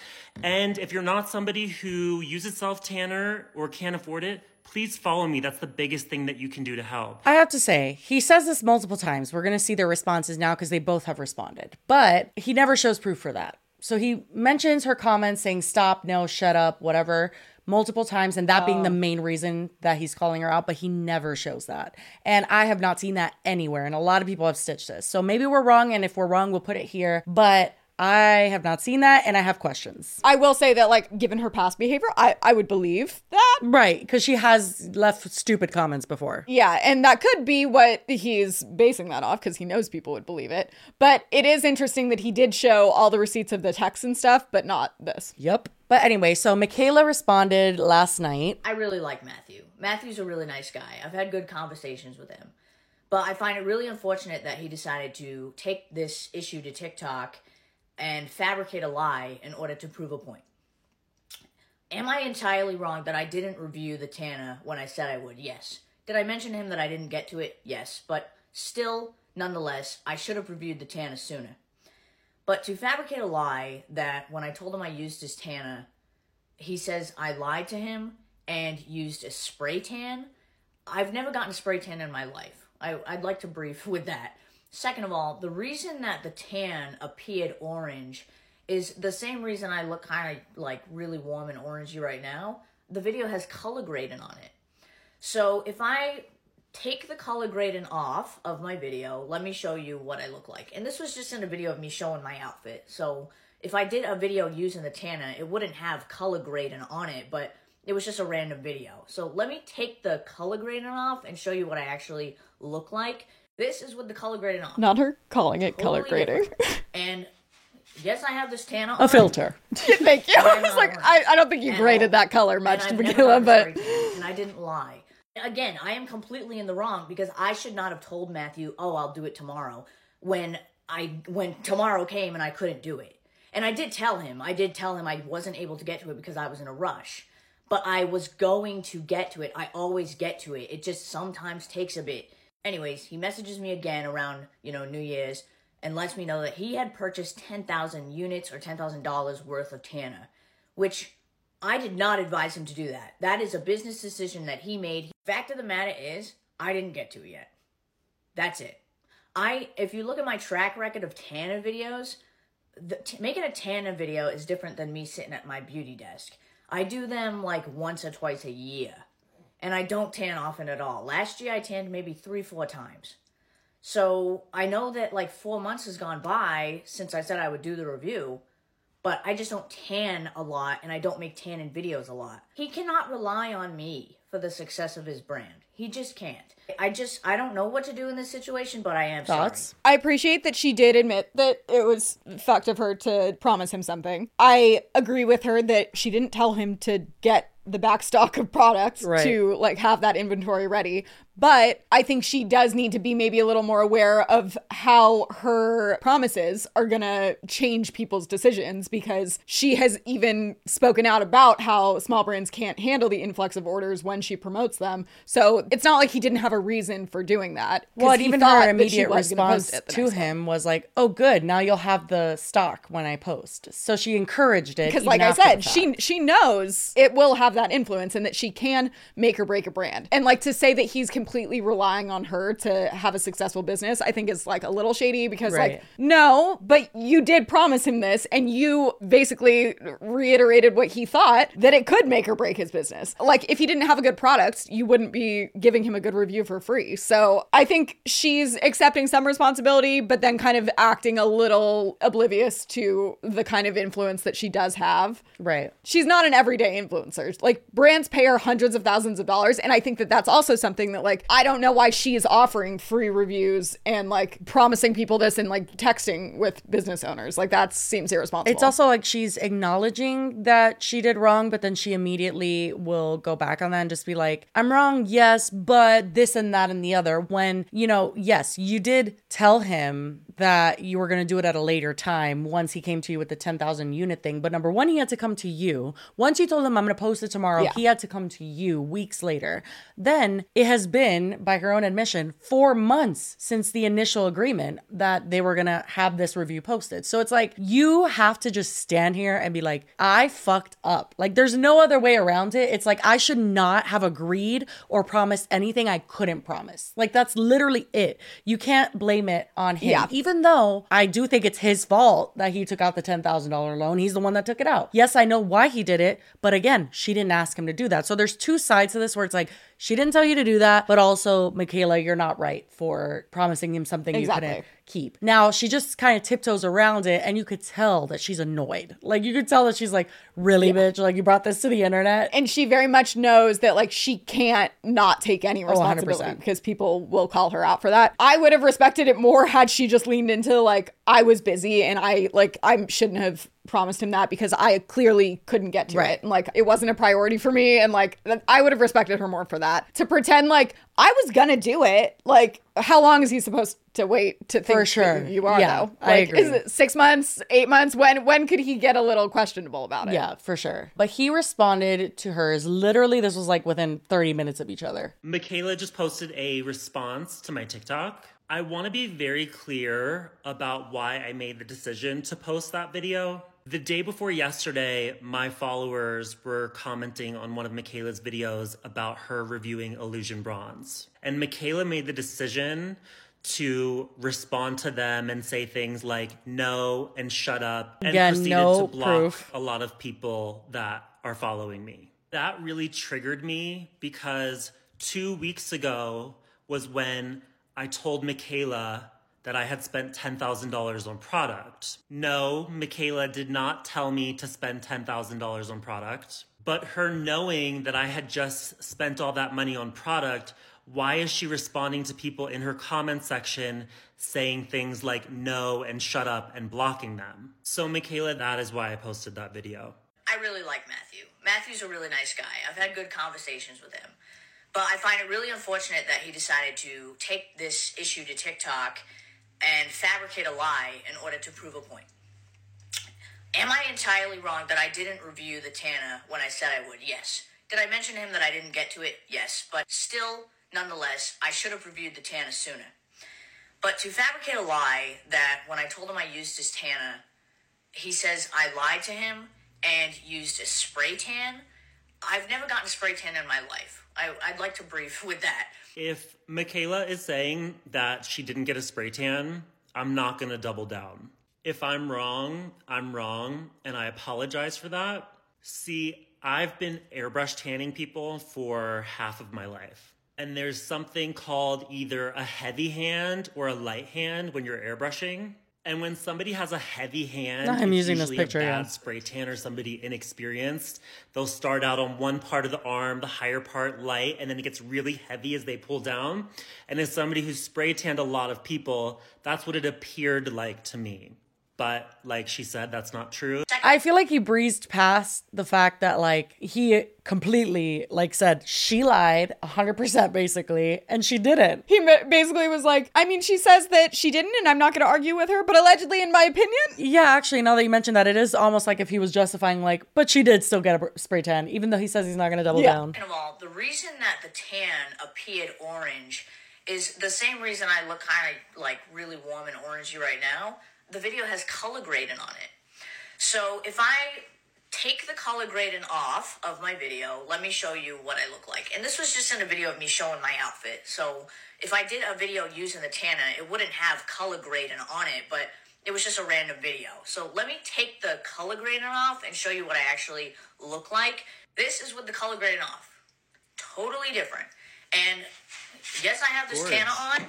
And if you're not somebody who uses self tanner or can't afford it, please follow me. That's the biggest thing that you can do to help. I have to say, he says this multiple times. We're going to see their responses now because they both have responded, but he never shows proof for that. So he mentions her comments saying, stop, no, shut up, whatever, multiple times, and that being the oh. main reason that he's calling her out, but he never shows that. And I have not seen that anywhere. And a lot of people have stitched this. So maybe we're wrong. And if we're wrong, we'll put it here. But I have not seen that and I have questions. I will say that, like, given her past behavior, I, I would believe that. Right. Because she has left stupid comments before. Yeah, and that could be what he's basing that off because he knows people would believe it. But it is interesting that he did show all the receipts of the texts and stuff, but not this. Yep. But anyway, so Mikayla responded last night. I really like Matthew. Matthew's a really nice guy. I've had good conversations with him. But I find it really unfortunate that he decided to take this issue to TikTok and fabricate a lie in order to prove a point. Am I entirely wrong that I didn't review the Tana when I said I would? Yes. Did I mention to him that I didn't get to it? Yes. But still, nonetheless, I should have reviewed the Tana sooner. But to fabricate a lie that when I told him I used his Tana, he says I lied to him and used a spray tan. I've never gotten a spray tan in my life. I, I'd like to brief <laughs> with that. Second of all, the reason that the tan appeared orange is the same reason I look kind of like really warm and orangey right now. The video has color grading on it. So if I take the color grading off of my video, let me show you what I look like. And this was just in a video of me showing my outfit. So if I did a video using the Tana, it wouldn't have color grading on it, but it was just a random video. So let me take the color grading off and show you what I actually look like. This is with the color grading on. Not her calling it color grading. different. <laughs> And yes, I have this Tana. A filter. <laughs> <laughs> Thank you. I was like, I, I don't think you graded that color much to Mikayla, but and I didn't lie. Again, I am completely in the wrong because I should not have told Matthew, "Oh, I'll do it tomorrow." When I when tomorrow came and I couldn't do it. And I did tell him. I did tell him I wasn't able to get to it because I was in a rush. But I was going to get to it. I always get to it. It just sometimes takes a bit. Anyways, he messages me again around, you know, New Year's and lets me know that he had purchased 10,000 units or $10,000 worth of Tana, which I did not advise him to do that. That is a business decision that he made. Fact of the matter is, I didn't get to it yet. That's it. I, if you look at my track record of Tana videos, the, t- making a Tana video is different than me sitting at my beauty desk. I do them like once or twice a year, and I don't tan often at all. Last year I tanned maybe three, four times. So I know that like four months has gone by since I said I would do the review, but I just don't tan a lot and I don't make tanning videos a lot. He cannot rely on me for the success of his brand. He just can't. I just I don't know what to do in this situation, but I am Thoughts? I appreciate that she did admit that it was fucked of her to promise him something. I agree with her that she didn't tell him to get the back stock of products Right. to like have that inventory ready. But I think she does need to be maybe a little more aware of how her promises are going to change people's decisions because she has even spoken out about how small brands can't handle the influx of orders when she promotes them. So it's not like he didn't have a reason for doing that. Well, even her immediate was gonna post response to him was like, "Oh, good. Now you'll have the stock when I post." So she encouraged it because like i said she she knows it will have that influence and that she can make or break a brand and like to say that he's completely relying on her to have a successful business i think is like a little shady because Right. like no but you did promise him this and you basically reiterated what he thought that it could make or break his business like if he didn't have a good product you wouldn't be giving him a good review for free so i think she's accepting some responsibility but then kind of acting a little oblivious to the kind of influence that she does have right. she's not an everyday influencer. Like brands pay her hundreds of thousands of dollars, and I think that that's also something that Like, I don't know why she is offering free reviews and like promising people this and like texting with business owners. Like, that seems irresponsible. It's also like she's acknowledging that she did wrong, but then she immediately will go back on that and just be like, I'm wrong, yes, but this and that and the other. When, you know, yes, you did tell him that you were going to do it at a later time once he came to you with the 10,000 unit thing. But number one, he had to come to you. Once you told him, I'm going to post it tomorrow, Yeah. he had to come to you weeks later. Then it has been, by her own admission, four months since the initial agreement that they were to have this review posted. So it's like, you have to just stand here and be like, I fucked up. Like, there's no other way around it. It's like, I should not have agreed or promised anything I couldn't promise. Like, that's literally it. You can't blame it on him. Yeah. Even though I do think it's his fault that he took out the $10,000 loan, he's the one that took it out. Yes, I know why he did it, but again, she didn't ask him to do that. So there's two sides to this where it's like, she didn't tell you to do that, but also, Mikayla, you're not right for promising him something Exactly. you couldn't keep. Now, she just kind of tiptoes around it, and you could tell that she's annoyed. Like, you could tell that she's like, really, bitch? Like, you brought this to the internet? and she very much knows that like she can't not take any oh, responsibility 100%. because people will call her out for that. I would have respected it more had she just leaned into like I was busy and I like I shouldn't have promised him that because I clearly couldn't get to Right. it and like it wasn't a priority for me and like I would have respected her more for that. To pretend like I was gonna do it, like how long is he supposed to wait to think For sure. that you are Yeah, though? I Like, Is agree. it six months, eight months? When when could he get a little questionable about it? Yeah, for sure. But he responded to hers literally, this was like within 30 minutes of each other. Mikayla just posted a response to my TikTok. I want to be very clear about why I made the decision to post that video. The day before yesterday, my followers were commenting on one of Mikayla's videos about her reviewing Illusion Bronze. And Mikayla made the decision to respond to them and say things like no and shut up and Again, proceeded no to block proof. a lot of people that are following me. That really triggered me because two weeks ago was when I told Mikayla that I had spent $10,000 on product. No, Mikayla did not tell me to spend $10,000 on product, but her knowing that I had just spent all that money on product, why is she responding to people in her comment section saying things like no and shut up and blocking them? So, Mikayla, that is why I posted that video. I really like Matthew. Matthew's a really nice guy. I've had good conversations with him. But I find it really unfortunate that he decided to take this issue to TikTok and fabricate a lie in order to prove a point. Am I entirely wrong that I didn't review the Tana when I said I would? Yes. Did I mention to him that I didn't get to it? Yes. But still, nonetheless, I should have reviewed the Tana sooner. But to fabricate a lie that when I told him I used his Tana, he says I lied to him and used a spray tan. I've never gotten a spray tan in my life. I, I'd like to brief with that. If Mikayla is saying that she didn't get a spray tan, I'm not going to double down. If I'm wrong, I'm wrong, and I apologize for that. See, I've been airbrush tanning people for half of my life. And there's something called either a heavy hand or a light hand when you're airbrushing. And when somebody has a heavy hand, I'm it's using this picture, a yeah. bad spray tan or somebody inexperienced. They'll start out on one part of the arm, the higher part light, and then it gets really heavy as they pull down. And as somebody who's spray tanned a lot of people, that's what it appeared like to me. But like she said, that's not true. I feel like he breezed past the fact that like he completely like said she lied 100% basically and she didn't. He basically was like, I mean, she says that she didn't, and I'm not going to argue with her, but allegedly, in my opinion, Yeah, actually now that you mentioned that it is almost like if he was justifying like but she did still get a spray tan even though he says he's not going to double Yeah. down. Second of all, the reason that the tan appeared orange is the same reason I look kind of like really warm and orangey right now. The video has color grading on it. So if I take the color grading off of my video, let me show you what I look like. And this was just in a video of me showing my outfit. So if I did a video using the Tana, it wouldn't have color grading on it, but it was just a random video. So let me take the color grading off and show you what I actually look like. This is with the color grading off. Totally different. And yes, I have this Orange. Tana on,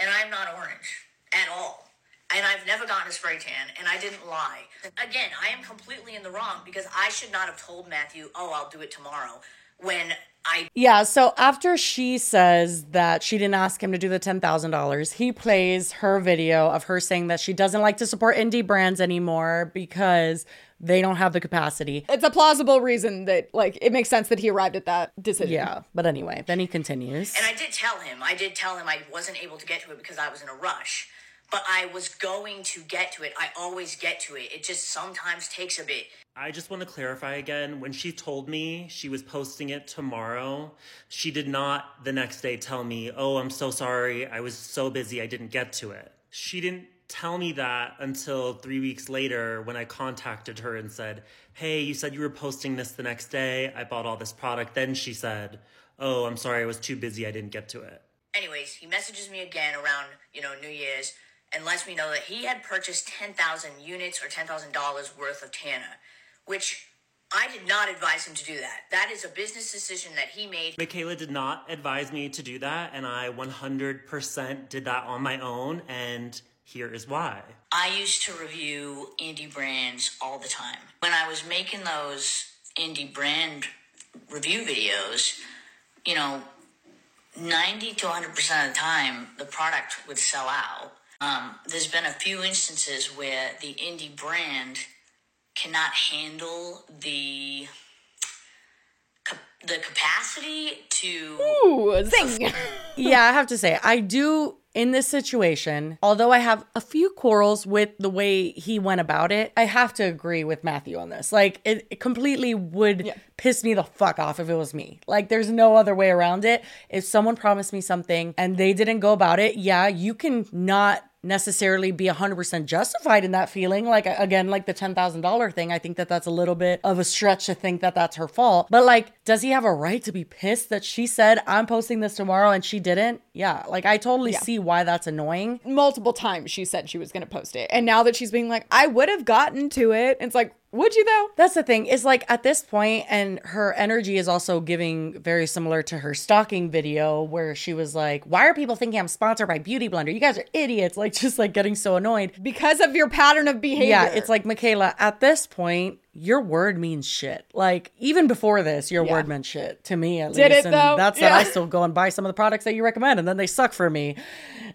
and I'm not orange at all. And I've never gotten a spray tan, and I didn't lie. Again, I am completely in the wrong because I should not have told Matthew, oh, I'll do it tomorrow, when I Yeah, so after she says that she didn't ask him to do the $10,000, he plays her video of her saying that she doesn't like to support indie brands anymore because they don't have the capacity. It's a plausible reason that, like, it makes sense that he arrived at that decision. Yeah, but anyway, then he continues. And I did tell him, I did tell him I wasn't able to get to it because I was in a rush. But I was going to get to it. I always get to it. It just sometimes takes a bit. I just want to clarify again. When she told me she was posting it tomorrow, she did not the next day tell me, Oh, I'm so sorry. I was so busy. I didn't get to it. She didn't tell me that until three weeks later when I contacted her and said, Hey, you said you were posting this the next day. I bought all this product. Then she said, Oh, I'm sorry. I was too busy. I didn't get to it. Anyways, he messages me again around, you know, New Year's and lets me know that he had purchased 10,000 units or $10,000 worth of Tana, which I did not advise him to do that. That is a business decision that he made. Mikayla did not advise me to do that, and I 100% did that on my own, and here is why. I used to review indie brands all the time. When I was making those indie brand review videos, you know, 90 to 100% of the time, the product would sell out. Um, there's been a few instances where the indie brand cannot handle the the capacity to Ooh, zing. <laughs> yeah, I have to say, I do in this situation, although I have a few quarrels with the way he went about it, I have to agree with Matthew on this. Like, it, it completely would piss me the fuck off if it was me. Like, there's no other way around it. If someone promised me something and they didn't go about it, yeah, you can not necessarily be 100% justified in that feeling like again like the $10,000 thing I think that that's a little bit of a stretch to think that that's her fault but like does he have a right to be pissed that she said I'm posting this tomorrow and she didn't yeah like I totally Yeah. see why that's annoying Multiple times she said she was going to post it. And now that she's being like, I would have gotten to it, it's like, would you though? That's the thing. Is like at this point, and her energy is also giving very similar to her stalking video where she was like, Why are people thinking I'm sponsored by Beauty Blender? You guys are idiots. Like <laughs> just like getting so annoyed. Because of your pattern of behavior. Yeah, it's like Mikayla, at this point, your word means shit. Like even before this, your Yeah. word meant shit to me at Did least. it, and though? that's that I still go and buy some of the products that you recommend and then they suck for me.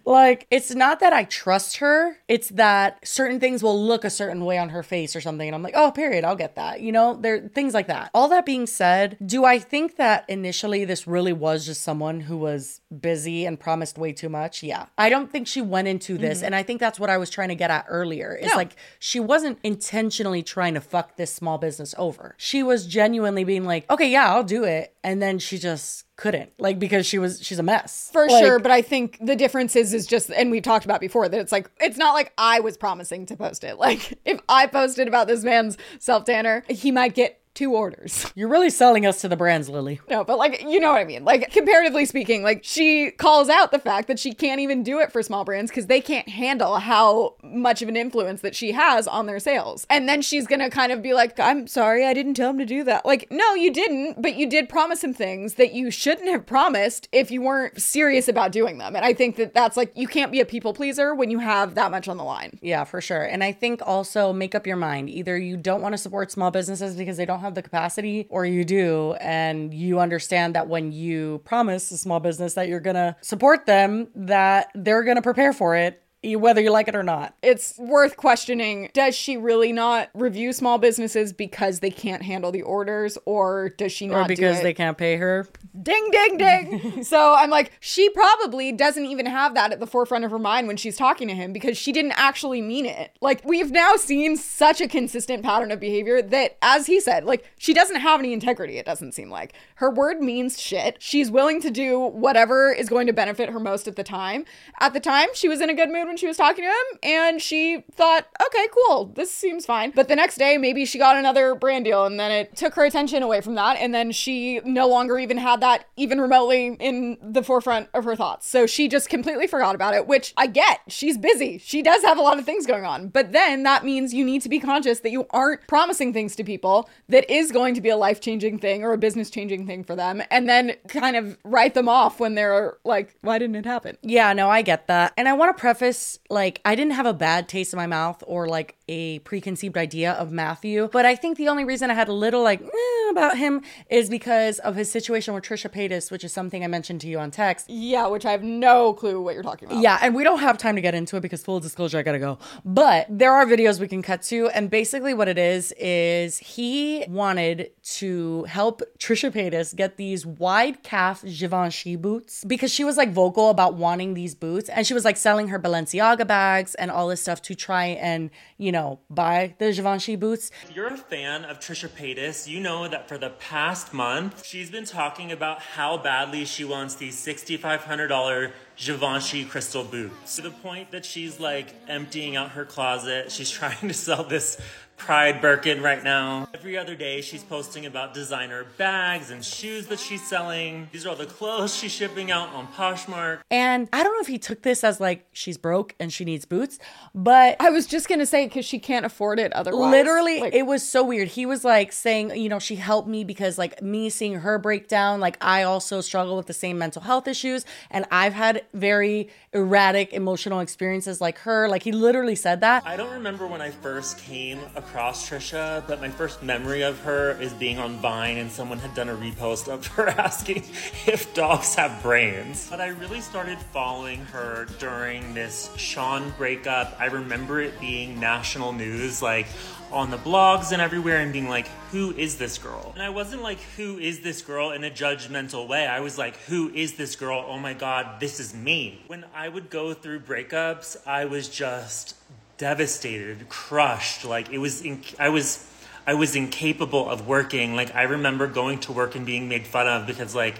Like it's not that I trust her, it's that certain things will look a certain way on her face or something and I'm like, "Oh, period, I'll get that." You know, there things like that. All that being said, do I think that initially this really was just someone who was busy and promised way too much? Yeah. I don't think she went into this Mhm. and I think that's what I was trying to get at earlier. It's No. like she wasn't intentionally trying to fuck this small business over. She was genuinely being like, "Okay, yeah, I'll do it." And then she just couldn't. Like because she was she's a mess. For Like, sure, but I think the difference is is just and we've talked about before that it's like it's not like I was promising to post it. Like if I posted about this man's self tanner, he might get two orders. You're really selling us to the brands, Lily. No, but like you know what I mean. Like comparatively speaking, like she calls out the fact that she can't even do it for small brands because they can't handle how much of an influence that she has on their sales. And then she's gonna kind of be like, "I'm sorry, I didn't tell him to do that." Like, no, you didn't, but you did promise him things that you shouldn't have promised if you weren't serious about doing them. And I think that that's like you can't be a people pleaser when you have that much on the line. Yeah, for sure. And I think also make up your mind. Either you don't want to support small businesses because they don't have the capacity, or you do, and you understand that when you promise a small business that you're going to support them, that they're going to prepare for it, whether you like it or not. It's worth questioning does she really not review small businesses because they can't handle the orders, or does she not Or because do it? they can't pay her. Ding, ding, ding. <laughs> so I'm like, she probably doesn't even have that at the forefront of her mind when she's talking to him because she didn't actually mean it. Like, we've now seen such a consistent pattern of behavior that, as he said, like, she doesn't have any integrity, it doesn't seem like. Her word means shit. She's willing to do whatever is going to benefit her most at the time. At the time, she was in a good mood when she was talking to him, and she thought, okay, cool, this seems fine. But the next day, maybe she got another brand deal, and then it took her attention away from that, and then she no longer even had that even remotely in the forefront of her thoughts. So she just completely forgot about it, which I get. She's busy. She does have a lot of things going on. But then that means you need to be conscious that you aren't promising things to people that is going to be a life changing thing or a business changing thing for them, and then kind of write them off when they're like, why didn't it happen? Yeah, no, I get that. And I want to preface like I didn't have a bad taste in my mouth or like a preconceived idea of Matthew. But I think the only reason I had a little like eh, about him is because of his situation with Trisha Paytas, which is something I mentioned to you on text. Yeah, which I have no clue what you're talking about. Yeah, and we don't have time to get into it because full disclosure, I gotta go. But there are videos we can cut to, and basically what it is is he wanted to help Trisha Paytas get these wide calf Givenchy boots because she was like vocal about wanting these boots, and she was like selling her Balenciaga bags and all this stuff to try and you know buy the Givenchy boots. If you're a fan of Trisha Paytas, you know that for the past month, she's been talking about how badly she wants these $6,500 Givenchy crystal boots. To the point that she's like emptying out her closet. She's <laughs> trying to sell this Pride Birkin right now. Every other day, she's posting about designer bags and shoes that she's selling. These are all the clothes she's shipping out on Poshmark. And I don't know if he took this as like she's broke and she needs boots, but I was just gonna say it because she can't afford it otherwise. Literally, Like, it was so weird. He was like saying, you know, she helped me because like me seeing her breakdown, like I also struggle with the same mental health issues and I've had very erratic emotional experiences like her. Like he literally said that. I don't remember when I first came across Trisha, but my first memory of her is being on Vine and someone had done a repost of her <laughs> asking if dogs have brains. But I really started following her during this Sean breakup. I remember it being national news, like on the blogs and everywhere, and being like, who is this girl? And I wasn't like, who is this girl in a judgmental way. I was like, who is this girl? Oh my God, this is me. When I would go through breakups, I was just devastated, crushed. Like it was, I was, I was incapable of working. Like I remember going to work and being made fun of because like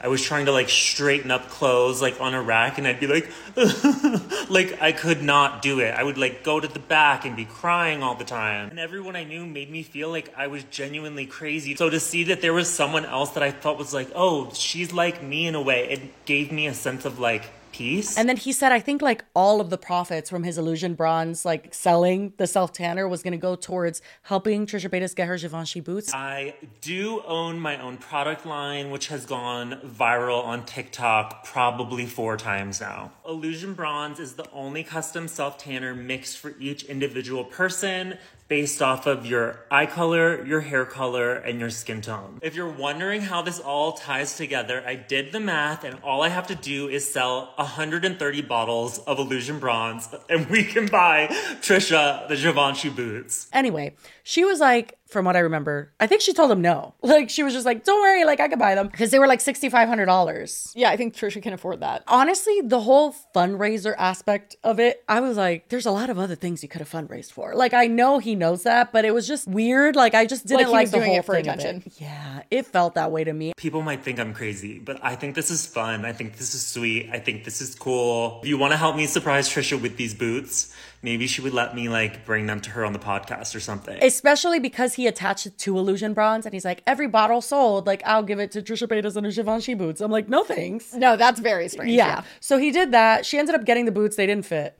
I was trying to like straighten up clothes like on a rack and I'd be like, <laughs> like I could not do it. I would like go to the back and be crying all the time. And everyone I knew made me feel like I was genuinely crazy. So to see that there was someone else that I felt was like, oh, she's like me in a way, it gave me a sense of like peace. And then he said, I think like all of the profits from his illusion bronze, like selling the self tanner, was going to go towards helping Trisha Paytas get her Givenchy boots. I do own my own product line, which has gone viral on TikTok probably four times now. Illusion Bronze is the only custom self tanner mixed for each individual person based off of your eye color, your hair color, and your skin tone. If you're wondering how this all ties together, I did the math and all I have to do is sell 130 bottles of Illusion Bronze and we can buy Trisha the Givenchy boots. Anyway, she was like, from what I remember, I think she told him no. <laughs> Like she was just like, "Don't worry, like I could buy them because they were like sixty five hundred dollars." yeah, I think Trisha can afford that. Honestly, the whole fundraiser aspect of it, I was like, "There's a lot of other things you could have fundraised for." Like I know he knows that, but it was just weird. Like I just didn't Like, like the doing whole it for thing of attention. Yeah, it felt that way to me. People might think I'm crazy, but I think this is fun. I think this is sweet. I think this is cool. If you want to help me surprise Trisha with these boots, maybe she would let me like bring them to her on the podcast or something. Especially because he attached it to Illusion Bronze and he's like, every bottle sold, like I'll give it to Trisha Paytas and her Givenchy boots. I'm like, no thanks. No, that's very strange. Yeah. Yeah. So he did that. She ended up getting the boots. They didn't fit.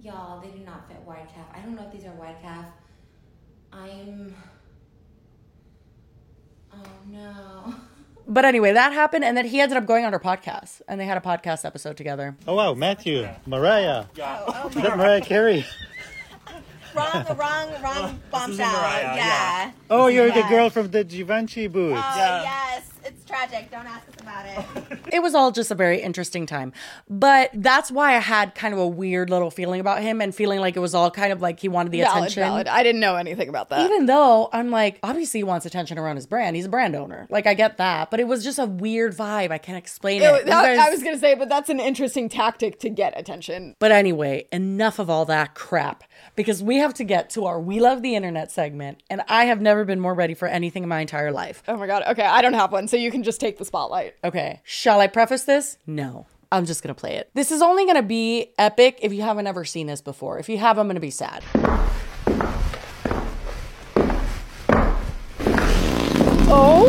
Y'all, they do not fit wide calf. I don't know if these are wide calf. I'm. Oh no. But anyway, that happened. And then he ended up going on her podcast and they had a podcast episode together. Oh wow, Matthew, Mariah. Is that Mariah Carey? <laughs> wrong, wrong, wrong bombshell. Mariah, yeah. Oh, you're the girl from the Givenchy boots. Oh yes, it's tragic. Don't ask us about it. <laughs> It was all just a very interesting time. But that's why I had kind of a weird little feeling about him and feeling like it was all kind of like he wanted the Valid, attention. valid. I didn't know anything about that. Even though I'm like, obviously he wants attention around his brand. He's a brand owner. Like I get that. But it was just a weird vibe. I can't explain it. It- that- guys- I was gonna say, but that's an interesting tactic to get attention. But anyway, enough of all that crap because we have to get to our We Love the Internet segment. And I have never been more ready for anything in my entire life. Oh my god. Okay, I don't have one, so you can just take the spotlight. Okay. Shall I preface this? No. I'm just to play it. This is only to be epic if you haven't ever seen this before. If you have, I'm to be sad. Oh.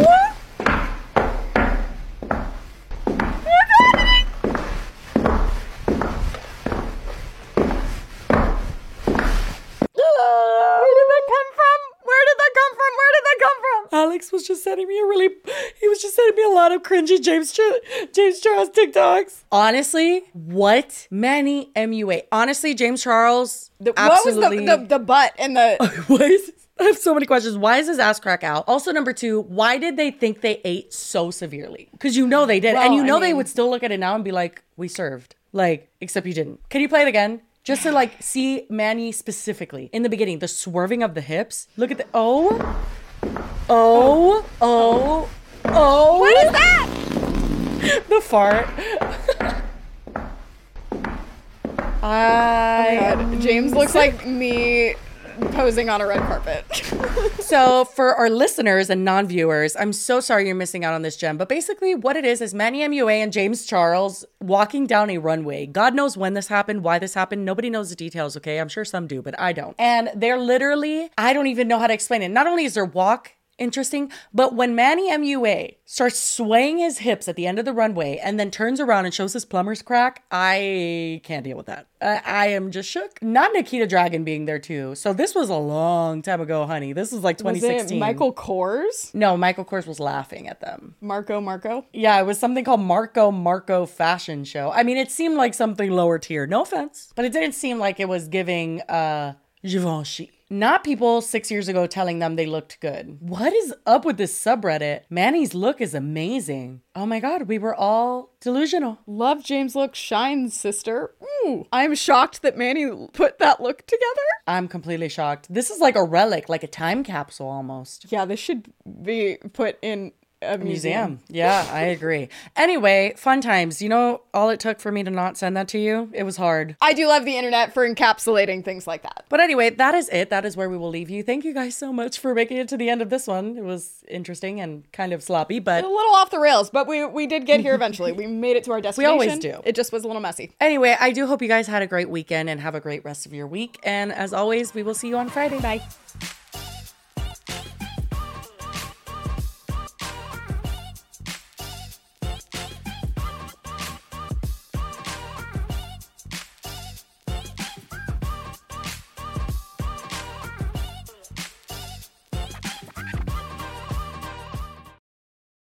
Where did that come from? Where did that come from? Where did that come from? Alex was just sending me a really, he was just sending me a lot of cringy James Ch- James Charles TikToks. Honestly, what Manny MUA? Honestly, James Charles. The, what was the, the the butt and the <laughs> Why I have so many questions. Why is his ass crack out? Also, number two, why did they think they ate so severely? Because you know they did. and Well, you I know they would still look at it now and be like, we served. Like, except you didn't. Can you play it again? Just to like see Manny specifically in the beginning, the swerving of the hips. Look at the oh, oh, oh, oh. What is that? <laughs> the fart. Oh I Oh God, James looks like <laughs> me posing on a red carpet. <laughs> so for our listeners and non-viewers, I'm so sorry you're missing out on this gem. But basically, what it is is Manny MUA and James Charles walking down a runway. God knows when this happened, why this happened. Nobody knows the details. Okay, I'm sure some do, but I don't. And they're literally, I don't even know how to explain it. Not only is their walk interesting. But when Manny MUA starts swaying his hips at the end of the runway and then turns around and shows his plumber's crack, I can't deal with that. I, I am just shook. Not Nikita Dragun being there too. So this was a long time ago, honey. This was like Was 2016. it Michael Kors? No, Michael Kors was laughing at them. Marco Marco? Yeah, it was something called Marco Marco Fashion Show. I mean, it seemed like something lower tier. No offense, but it didn't seem like it was giving uh Givenchy. Not people six years ago telling them they looked good. What is up with this subreddit? Manny's look is amazing. Oh my god, we were all delusional. Love James look shines, sister. Ooh, I'm shocked that Manny put that look together. I'm completely shocked. This is like a relic, like a time capsule almost. Yeah, this should be put in a museum. Museum. Yeah, I agree. Anyway, fun times. You know, all it took for me to not send that to you, it was hard. I do love the internet for encapsulating things like that. But anyway, that is it. That is where we will leave you. Thank you guys so much for making it to the end of this one. It was interesting and kind of sloppy, but A little off the rails, but we we did get here eventually. we <laughs> made it to our destination. We always do. It just was a little messy. anyway, I do hope you guys had a great weekend and have a great rest of your week. And as always, we will see you on Friday. Bye.